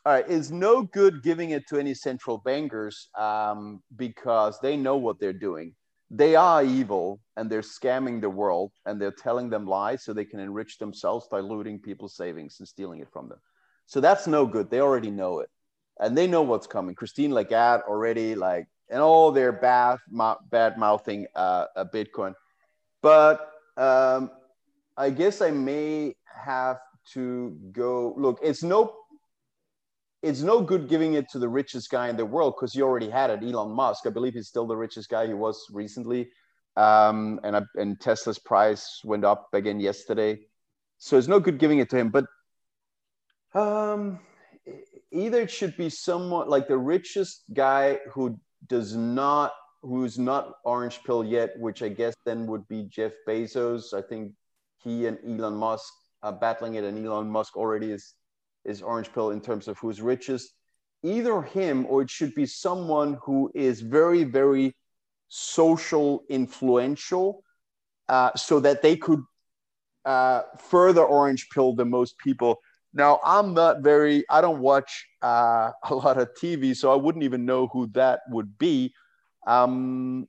all right, it's no good giving it to any central bankers um, because they know what they're doing. They are evil and they're scamming the world and they're telling them lies so they can enrich themselves, diluting people's savings and stealing it from them. So that's no good. They already know it and they know what's coming. Christine Lagarde already like and all their bad bad mouthing uh, a Bitcoin, but um, I guess I may have to go. Look, it's no it's no good giving it to the richest guy in the world because he already had it, Elon Musk. I believe he's still the richest guy he was recently, um, and and Tesla's price went up again yesterday, so it's no good giving it to him. But um, either it should be someone like the richest guy who does not who's not orange pill yet which i guess then would be jeff bezos. I think he and elon musk are battling it and elon musk already is is orange pill in terms of who's richest. Either him or it should be someone who is very very social influential uh, so that they could uh, further orange pill the most people now, I'm not very, I don't watch uh, *laughs* a lot of TV, so I wouldn't even know who that would be. Um,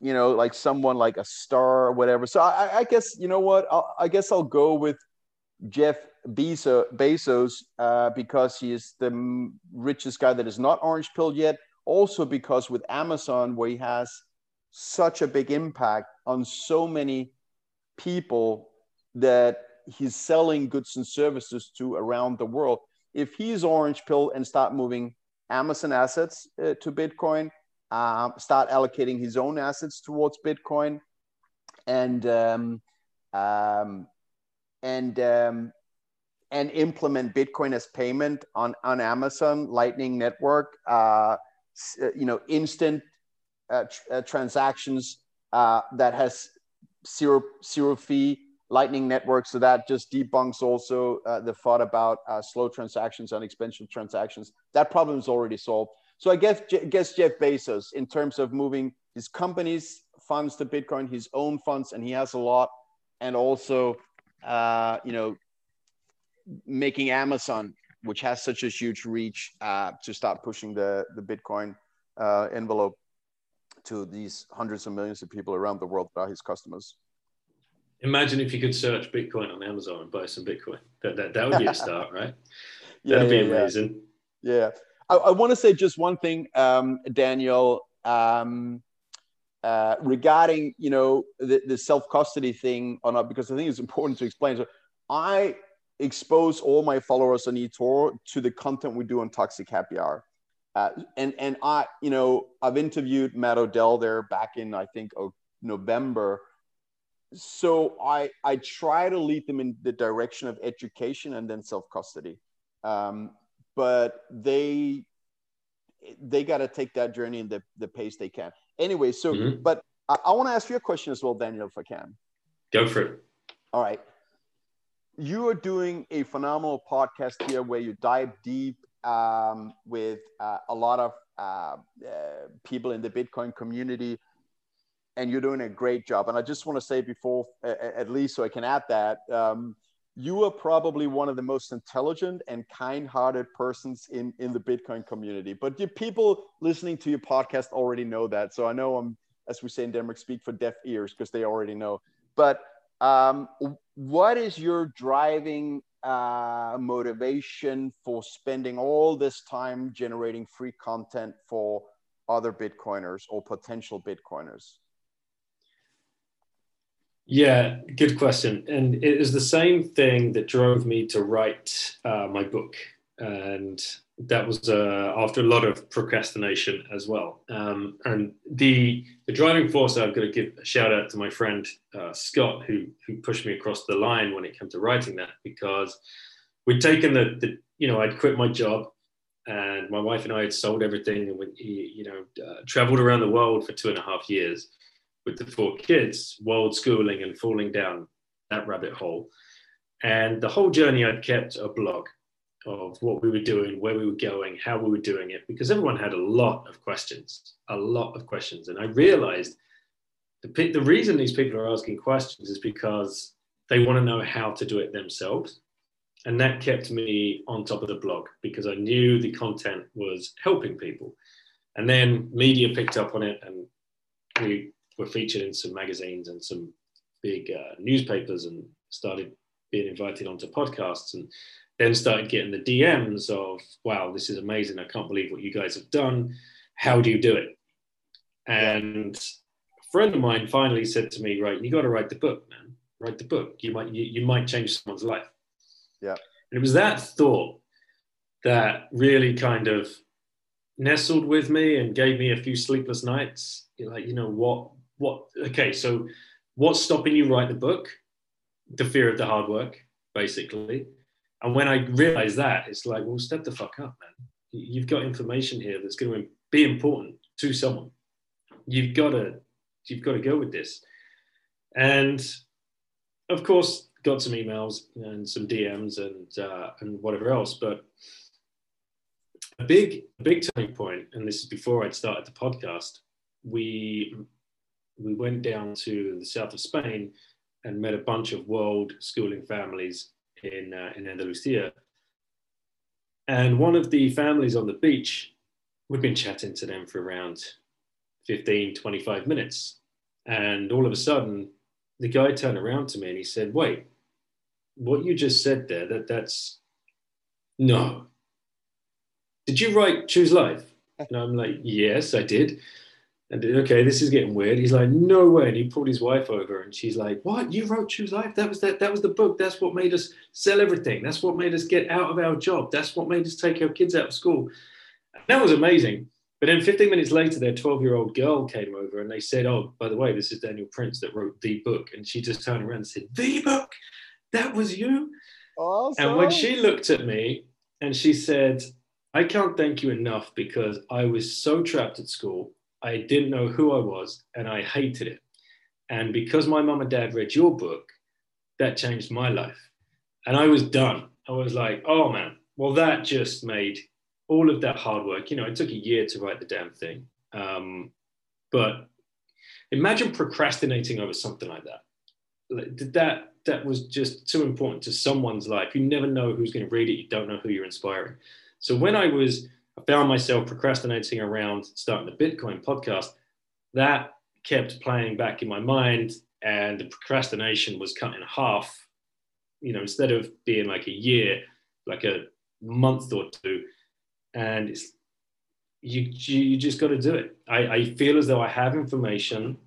you know, like someone like a star or whatever. So I, I guess, you know what? I'll, i guess I'll go with Jeff Bezos uh, because he is the richest guy that is not orange pilled yet. Also, because with Amazon, where he has such a big impact on so many people that he's selling goods and services to around the world. If he's orange pill and start moving Amazon assets uh, to Bitcoin, uh, start allocating his own assets towards Bitcoin, and um, um, and um, and implement Bitcoin as payment on on Amazon Lightning Network. Uh, uh you know, instant uh, tr- uh, transactions that has zero zero fee Lightning Network. So that just debunks also uh, the thought about uh, slow transactions and expensive transactions. That problem is already solved. So I guess, guess Jeff Bezos, in terms of moving his company's funds to Bitcoin, his own funds, and he has a lot, and also, uh, you know, making Amazon, which has such a huge reach, uh, to start pushing the the Bitcoin uh, envelope to these hundreds of millions of people around the world that are his customers. Imagine if you could search Bitcoin on Amazon and buy some Bitcoin. That that, that would be a *laughs* start, right? yeah, That'd yeah, be amazing. Yeah, yeah. I, I want to say just one thing, um, Daniel, um, uh, regarding you know the, the self custody thing or not, because I think it's important to explain. So I expose all my followers on eToro to the content we do on Toxic Happy Hour. Uh, and and I, you know, I've interviewed Matt Odell there back in I think oh, November. So I I try to lead them in the direction of education and then self custody, um, but they they got to take that journey in the, the pace they can. Anyway, so mm-hmm. but I, I want to ask you a question as well, Daniel, if I can. Go for it. All right. You are doing a phenomenal podcast here where you dive deep um, with uh, a lot of uh, uh, people in the Bitcoin community, and you're doing a great job. And I just want to say before, at least so I can add that, um, you are probably one of the most intelligent and kind-hearted persons in in the Bitcoin community. But the people listening to your podcast already know that, so I know I'm, as we say in Denmark, speak for deaf ears because they already know. But um, what is your driving uh, motivation for spending all this time generating free content for other Bitcoiners or potential Bitcoiners? Yeah, good question. And it is the same thing that drove me to write uh, my book. And that was uh, after a lot of procrastination as well. Um, and the, the driving force, I've got to give a shout out to my friend uh, Scott, who, who pushed me across the line when it came to writing that, because we'd taken the, the you know, I'd quit my job and my wife and I had sold everything and we, you know, uh, traveled around the world for two and a half years with the four kids, world schooling and falling down that rabbit hole. And the whole journey, I'd kept a blog of what we were doing, where we were going, how we were doing it, because everyone had a lot of questions, a lot of questions. And I realized the, the reason these people are asking questions is because they want to know how to do it themselves. And that kept me on top of the blog because I knew the content was helping people. And then media picked up on it and we were featured in some magazines and some big uh, newspapers and started being invited onto podcasts and then started getting the DMs of, wow, this is amazing. I can't believe what you guys have done. How do you do it? And a friend of mine finally said to me, right, you got to write the book, man. Write the book. You might, you, you might change someone's life. Yeah. And it was that thought that really kind of nestled with me and gave me a few sleepless nights. Like, you know, what, what, okay, so what's stopping you write the book? The fear of the hard work, basically. And when I realized that, it's like, well, step the fuck up, man. You've got information here that's going to be important to someone. You've got to, you've got to go with this. And of course, got some emails and some DMs and uh, and whatever else. But a big, big turning point, and this is before I'd started the podcast. We we went down to the south of Spain and met a bunch of world schooling families in uh, in Andalusia. And one of the families on the beach, we'd been chatting to them for around 15, 25 minutes. And all of a sudden, the guy turned around to me and he said, Wait, what you just said there, that that's no. Did you write Choose Life? And I'm like, Yes, I did. And okay, this is getting weird. He's like, no way. And he pulled his wife over and she's like, what? You wrote Choose Life? That was that, that was the book. That's what made us sell everything. That's what made us get out of our job. That's what made us take our kids out of school. And that was amazing. But then 15 minutes later, their 12 year old girl came over and they said, oh, by the way, this is Daniel Prince that wrote the book. And she just turned around and said, the book? That was you? Awesome. And when she looked at me and she said, I can't thank you enough because I was so trapped at school. I didn't know who I was and I hated it. And because my mom and dad read your book, that changed my life. And I was done. I was like, oh man, well, that just made all of that hard work. You know, it took a year to write the damn thing. Um, but imagine procrastinating over something like that. Like, that that was just too important to someone's life. You never know who's going to read it. You don't know who you're inspiring. So when I was, I found myself procrastinating around starting the Bitcoin podcast. That kept playing back in my mind, and the procrastination was cut in half. You know, instead of being like a year, like a month or two, and it's you you just got to do it. I, I feel as though I have information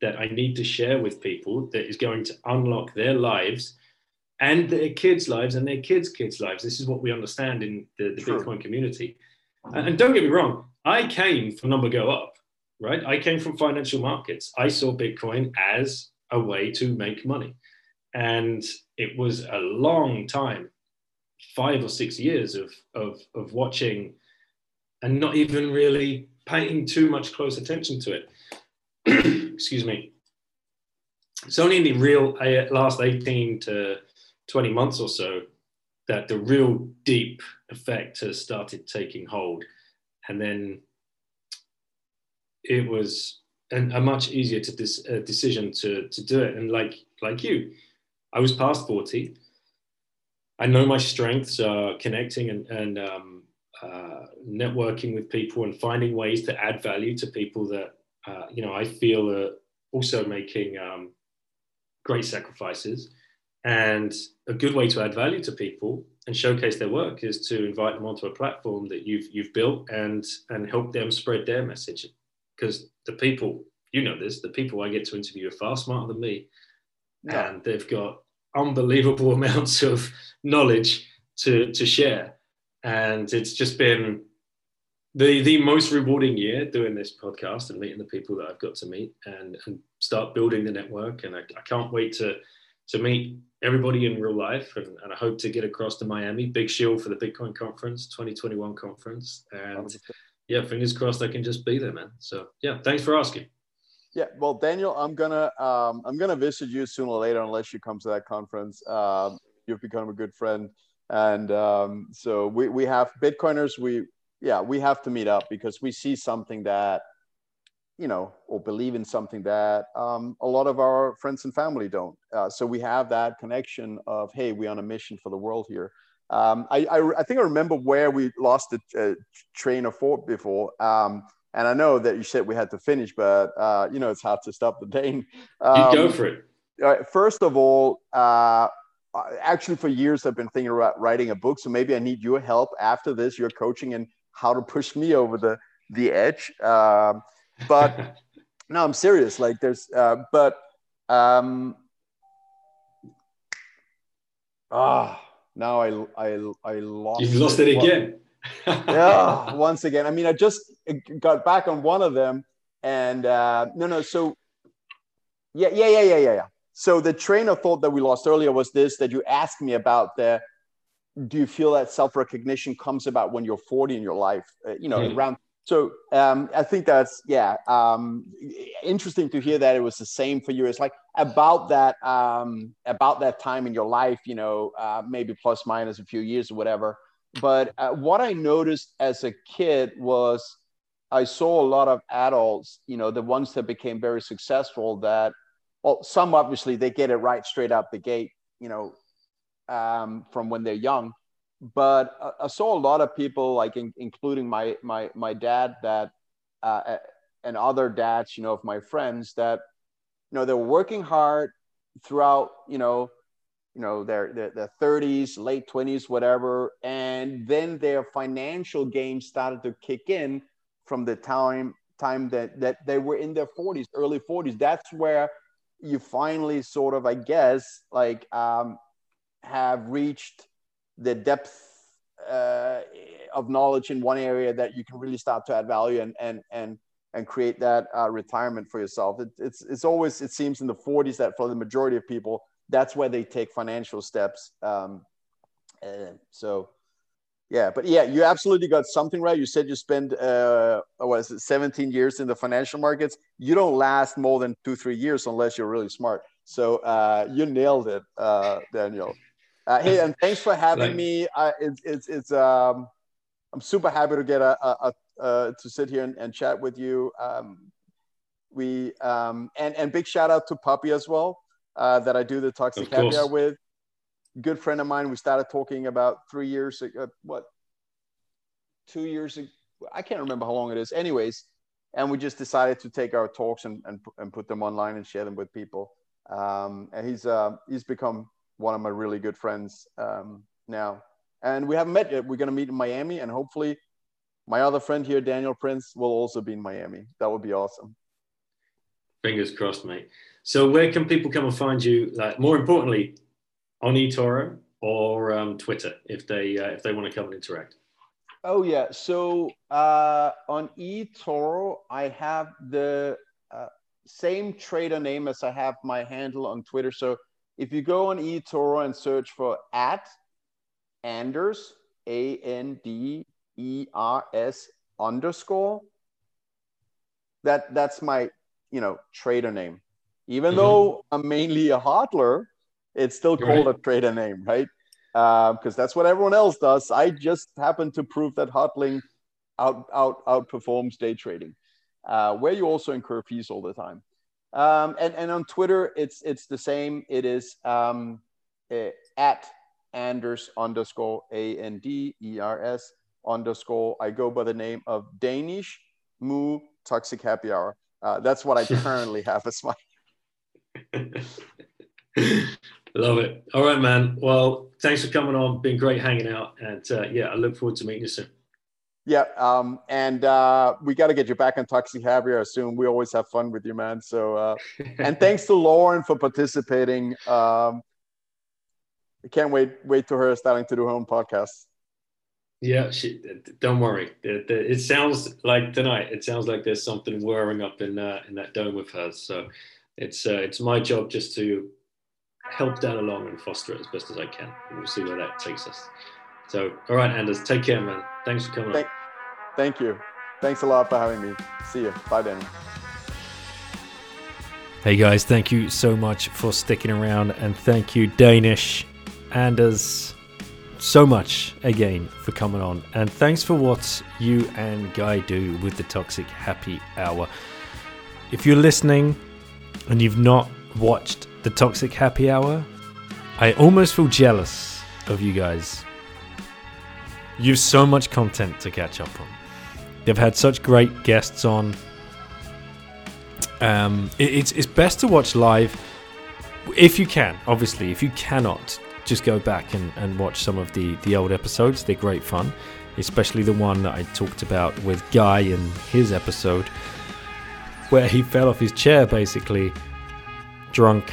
that I need to share with people that is going to unlock their lives and their kids' lives and their kids' kids' lives. This is what we understand in the, the Bitcoin community. And, and don't get me wrong, I came from number go up, right? I came from financial markets. I saw Bitcoin as a way to make money. And it was a long time, five or six years of, of, of watching and not even really paying too much close attention to it. *clears throat* excuse me, it's only in the real uh, last 18 to 20 months or so that the real deep effect has started taking hold. And then it was an, a much easier to dis, uh, decision to, to do it. And like, like you, I was past 40. I know my strengths are connecting and, and um, uh, networking with people and finding ways to add value to people that uh, you know, I feel uh, also making um, great sacrifices. And a good way to add value to people and showcase their work is to invite them onto a platform that you've you've built and and help them spread their message. Because the people, you know this, the people I get to interview are far smarter than me, yeah. and they've got unbelievable *laughs* amounts of knowledge to to share. And it's just been the the most rewarding year doing this podcast and meeting the people that I've got to meet and, and start building the network. And I, I can't wait to to meet everybody in real life. And, and, I hope to get across to Miami, Big Shield for the Bitcoin conference, 2021 conference. And yeah, fingers crossed I can just be there, man. So yeah, thanks for asking. Yeah, well, Daniel, I'm gonna um, I'm gonna visit you sooner or later, unless you come to that conference. Um, you've become a good friend, and um, so we, we have Bitcoiners. We yeah, we have to meet up because we see something that, you know, or believe in something that um, a lot of our friends and family don't. Uh, so we have that connection of, hey, we're on a mission for the world here. Um, I, I, I, think I remember where we lost the uh, train of thought before. Um, and I know that you said we had to finish, but uh, you know it's hard to stop the train. Um, you go for it. First of all, uh, actually, for years I've been thinking about writing a book. So maybe I need your help after this. You're coaching and how to push me over the the edge. Um, but *laughs* no, I'm serious. Like there's, uh, but um, ah, now I I I lost. You've lost it, it again. *laughs* yeah, once again. I mean, I just got back on one of them, and uh, no, no. So yeah, yeah, yeah, yeah, yeah, yeah. So the train of thought that we lost earlier was this: that you asked me about the do you feel that self recognition comes about when you're 40 in your life? Uh, you know, mm. around. So um, I think that's yeah, um, interesting to hear that it was the same for you. It's like about that um, about that time in your life, you know, uh, maybe plus minus a few years or whatever. But uh, what I noticed as a kid was I saw a lot of adults, you know, the ones that became very successful. That well, some obviously they get it right straight out the gate, you know, um, from when they're young. But I, saw a lot of people, like in, including my my my dad, that uh, and other dads, you know, of my friends, that you know they're working hard throughout, you know, you know their, their their 30s, late 20s, whatever, and then their financial game started to kick in from the time time that that they were in their 40s, early 40s. That's where you finally sort of, I guess, like um, have reached the depth uh, of knowledge in one area that you can really start to add value and and and and create that uh, retirement for yourself. It, it's it's always it seems in the 40s that for the majority of people that's where they take financial steps. Um, so yeah, but yeah, you absolutely got something right. You said you spend uh, what is it, 17 years in the financial markets. You don't last more than two three years unless you're really smart. So uh, you nailed it, uh, Daniel. Uh, hey, and thanks for having like, me. Uh, it's it's it's um, I'm super happy to get a, a, a uh, to sit here and, and, chat with you. Um, we um, and and big shout out to Puppy as well uh, that I do the toxic hour with. Good friend of mine. We started talking about three years ago. What? Two years ago. I can't remember how long it is. Anyways, and we just decided to take our talks and and, and put them online and share them with people. Um, and he's uh, he's become one of my really good friends um, now. And we haven't met yet. We're gonna meet in Miami, and hopefully, my other friend here, Daniel Prince, will also be in Miami. That would be awesome. Fingers crossed, mate. So, where can people come and find you? Like, more importantly, on eToro or um, Twitter, if they uh, if they want to come and interact. Oh yeah. So uh, on eToro, I have the uh, same trader name as I have my handle on Twitter. So if you go on eToro and search for at Anders A N D E R S underscore, that that's my you know trader name. Even mm-hmm. though I'm mainly a hodler, it's still called right. a trader name, right? Because uh, that's what everyone else does. I just happen to prove that hodling out out outperforms day trading, uh, where you also incur fees all the time. Um, and and on Twitter, it's it's the same. It is um, uh, at Anders underscore A N D E R S underscore. I go by the name of Danish Moo Toxic Happy Hour. Uh, that's what I *laughs* currently have as my. *laughs* Love it. All right, man. Well, thanks for coming on. Been great hanging out, and uh, yeah, I look forward to meeting you soon. Yeah, um, and uh, we got to get you back on Toxic Hour soon. We always have fun with you, man. So, uh, and *laughs* thanks to Lauren for participating. Um, I can't wait wait to her starting to do her own podcast. Yeah, she, don't worry. It, it, sounds like tonight. It sounds like there's something whirring up in uh, in that dome with hers. So it's uh, it's my job just to help that along and foster it as best as I can. And we'll see where that takes us. So, all right, Anders, take care, man. Thanks for coming thank, on. Thank you. Thanks a lot for having me. See you. Bye, Danny. Hey guys, thank you so much for sticking around, and thank you, Danish Anders, so much again for coming on. And thanks for what you and Guy do with the Toxic Happy Hour. If you're listening and you've not watched the Toxic Happy Hour, I almost feel jealous of you guys. You've so much content to catch up on. They've had such great guests on. Um, it, it's it's best to watch live if you can. Obviously, if you cannot, just go back and, and watch some of the the old episodes. They're great fun, especially the one that I talked about with Guy in his episode, where he fell off his chair basically, drunk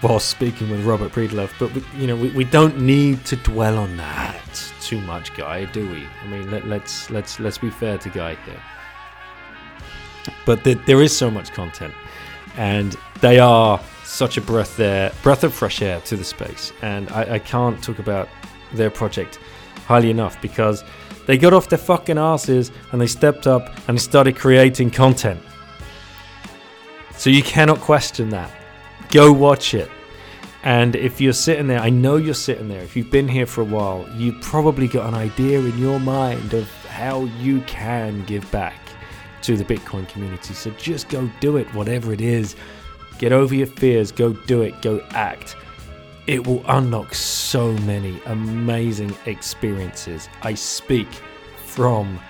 while speaking with Robert Breedlove. But we, you know, we, we don't need to dwell on that too much, Guy, do we? I mean, let, let's let's let's be fair to Guy here. But the, there is so much content, and they are such a breath there, breath of fresh air to the space. And I, I can't talk about their project highly enough because they got off their fucking asses and they stepped up and started creating content. So you cannot question that. Go watch it. And if you're sitting there, I know you're sitting there. If you've been here for a while, you've probably got an idea in your mind of how you can give back to the Bitcoin community. So just go do it, whatever it is. Get over your fears, go do it, go act. It will unlock so many amazing experiences. I speak from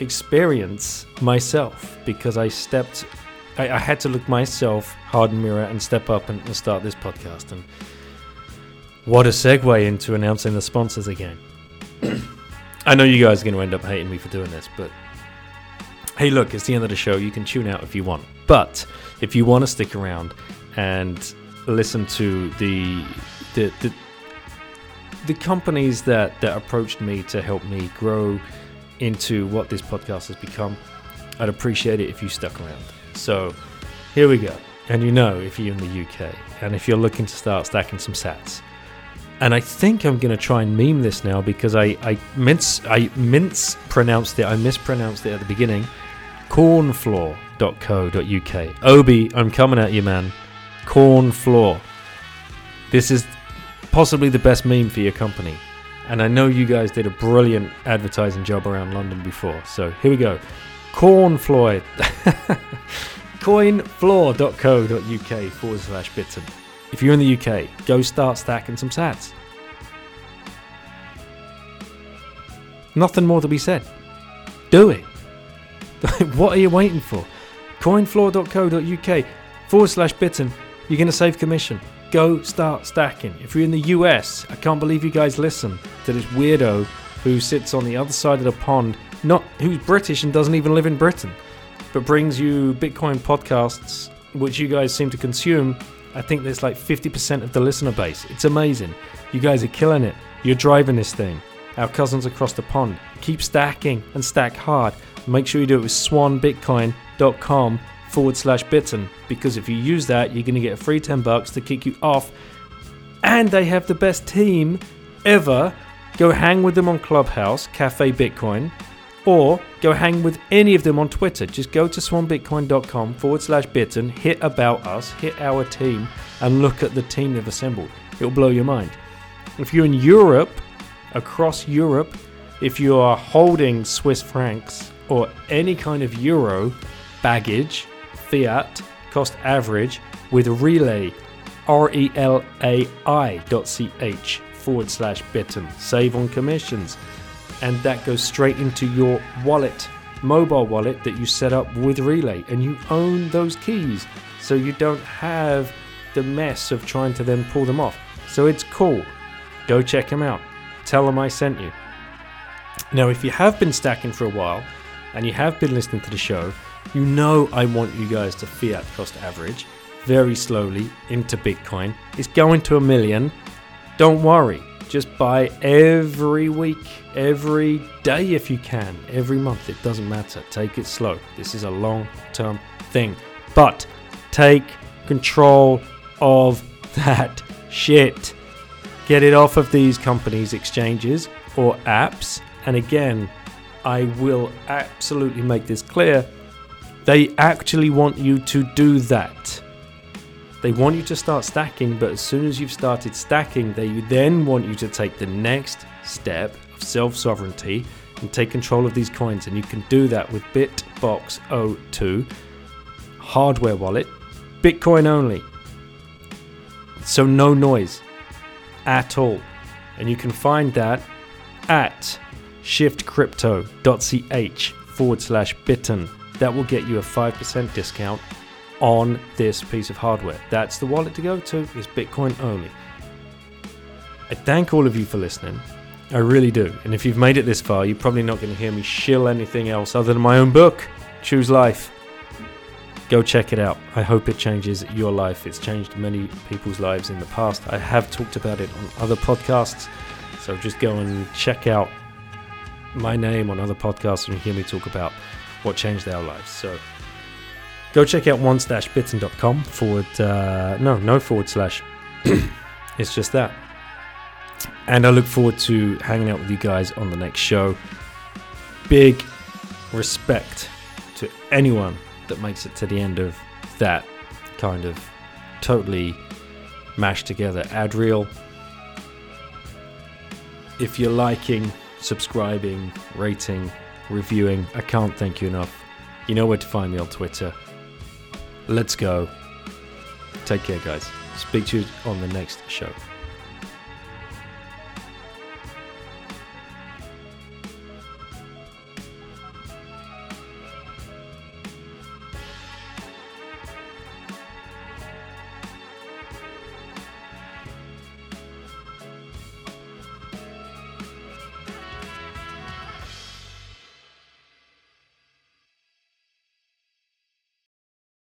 experience myself because I stepped I, I, had to look myself hard in the mirror and step up and, and start this podcast. And what a segue into announcing the sponsors again. *clears throat* I know you guys are going to end up hating me for doing this, but hey, look, it's the end of the show. You can tune out if you want. But if you want to stick around and listen to the the the, the companies that, that approached me to help me grow into what this podcast has become, I'd appreciate it if you stuck around. So here we go. And you know, if you're in the UK and if you're looking to start stacking some sats, and I think I'm going to try and meme this now because I, I mince I mince pronounced it. I mispronounced it at the beginning. Cornfloor.co.uk. Obi, I'm coming at you, man. Cornfloor. This is possibly the best meme for your company. And I know you guys did a brilliant advertising job around London before. So here we go Cornfloor. *laughs* Coinfloor.co.uk forward slash bitten. If you're in the UK, go start stacking some sats. Nothing more to be said. Do it. *laughs* what are you waiting for? Coinfloor.co.uk forward slash bitten. You're going to save commission. Go start stacking. If you're in the US, I can't believe you guys listen to this weirdo who sits on the other side of the pond, not who's British and doesn't even live in Britain, but brings you Bitcoin podcasts, which you guys seem to consume. I think there's like 50% of the listener base. It's amazing. You guys are killing it. You're driving this thing. Our cousins across the pond. Keep stacking and stack hard. Make sure you do it with swanbitcoin.com forward slash bitten because if you use that, you're going to get a free 10 bucks to kick you off. And they have the best team ever. Go hang with them on Clubhouse, Cafe Bitcoin, or go hang with any of them on Twitter. Just go to swanbitcoin.com forward slash bitten, hit about us, hit our team, and look at the team they've assembled. It'll blow your mind. If you're in Europe, across Europe, if you are holding Swiss francs or any kind of euro baggage, fiat, cost average with Relai, R E L A I dot C H forward slash bitten. Save on commissions. And that goes straight into your wallet, mobile wallet that you set up with Relai. And you own those keys. So you don't have the mess of trying to then pull them off. So it's cool. Go check them out. Tell them I sent you. Now, if you have been stacking for a while and you have been listening to the show, you know I want you guys to fiat cost average very slowly into Bitcoin. It's going to a million. Don't worry. Just buy every week, every day if you can, every month. It doesn't matter. Take it slow. This is a long term thing. But take control of *laughs* that shit. Get it off of these companies' exchanges or apps. And again, I will absolutely make this clear. They actually want you to do that. They want you to start stacking, but as soon as you've started stacking, they then want you to take the next step self sovereignty and take control of these coins. And you can do that with Bitbox 02 hardware wallet, Bitcoin only. So no noise at all. And you can find that at shiftcrypto.ch forward slash bitten. That will get you a 5% discount on this piece of hardware. That's the wallet to go to, is Bitcoin only. I thank all of you for listening. I really do. And if you've made it this far, you're probably not going to hear me shill anything else other than my own book, Choose Life. Go check it out. I hope it changes your life. It's changed many people's lives in the past. I have talked about it on other podcasts. So just go and check out my name on other podcasts and hear me talk about what changed our lives. So go check out one slash bitten.com forward, uh, no, no forward slash. *coughs* it's just that. And I look forward to hanging out with you guys on the next show. Big respect to anyone that makes it to the end of that kind of totally mashed together ad reel. If you're liking, subscribing, rating, reviewing, I can't thank you enough. You know where to find me on Twitter. Let's go. Take care, guys. Speak to you on the next show.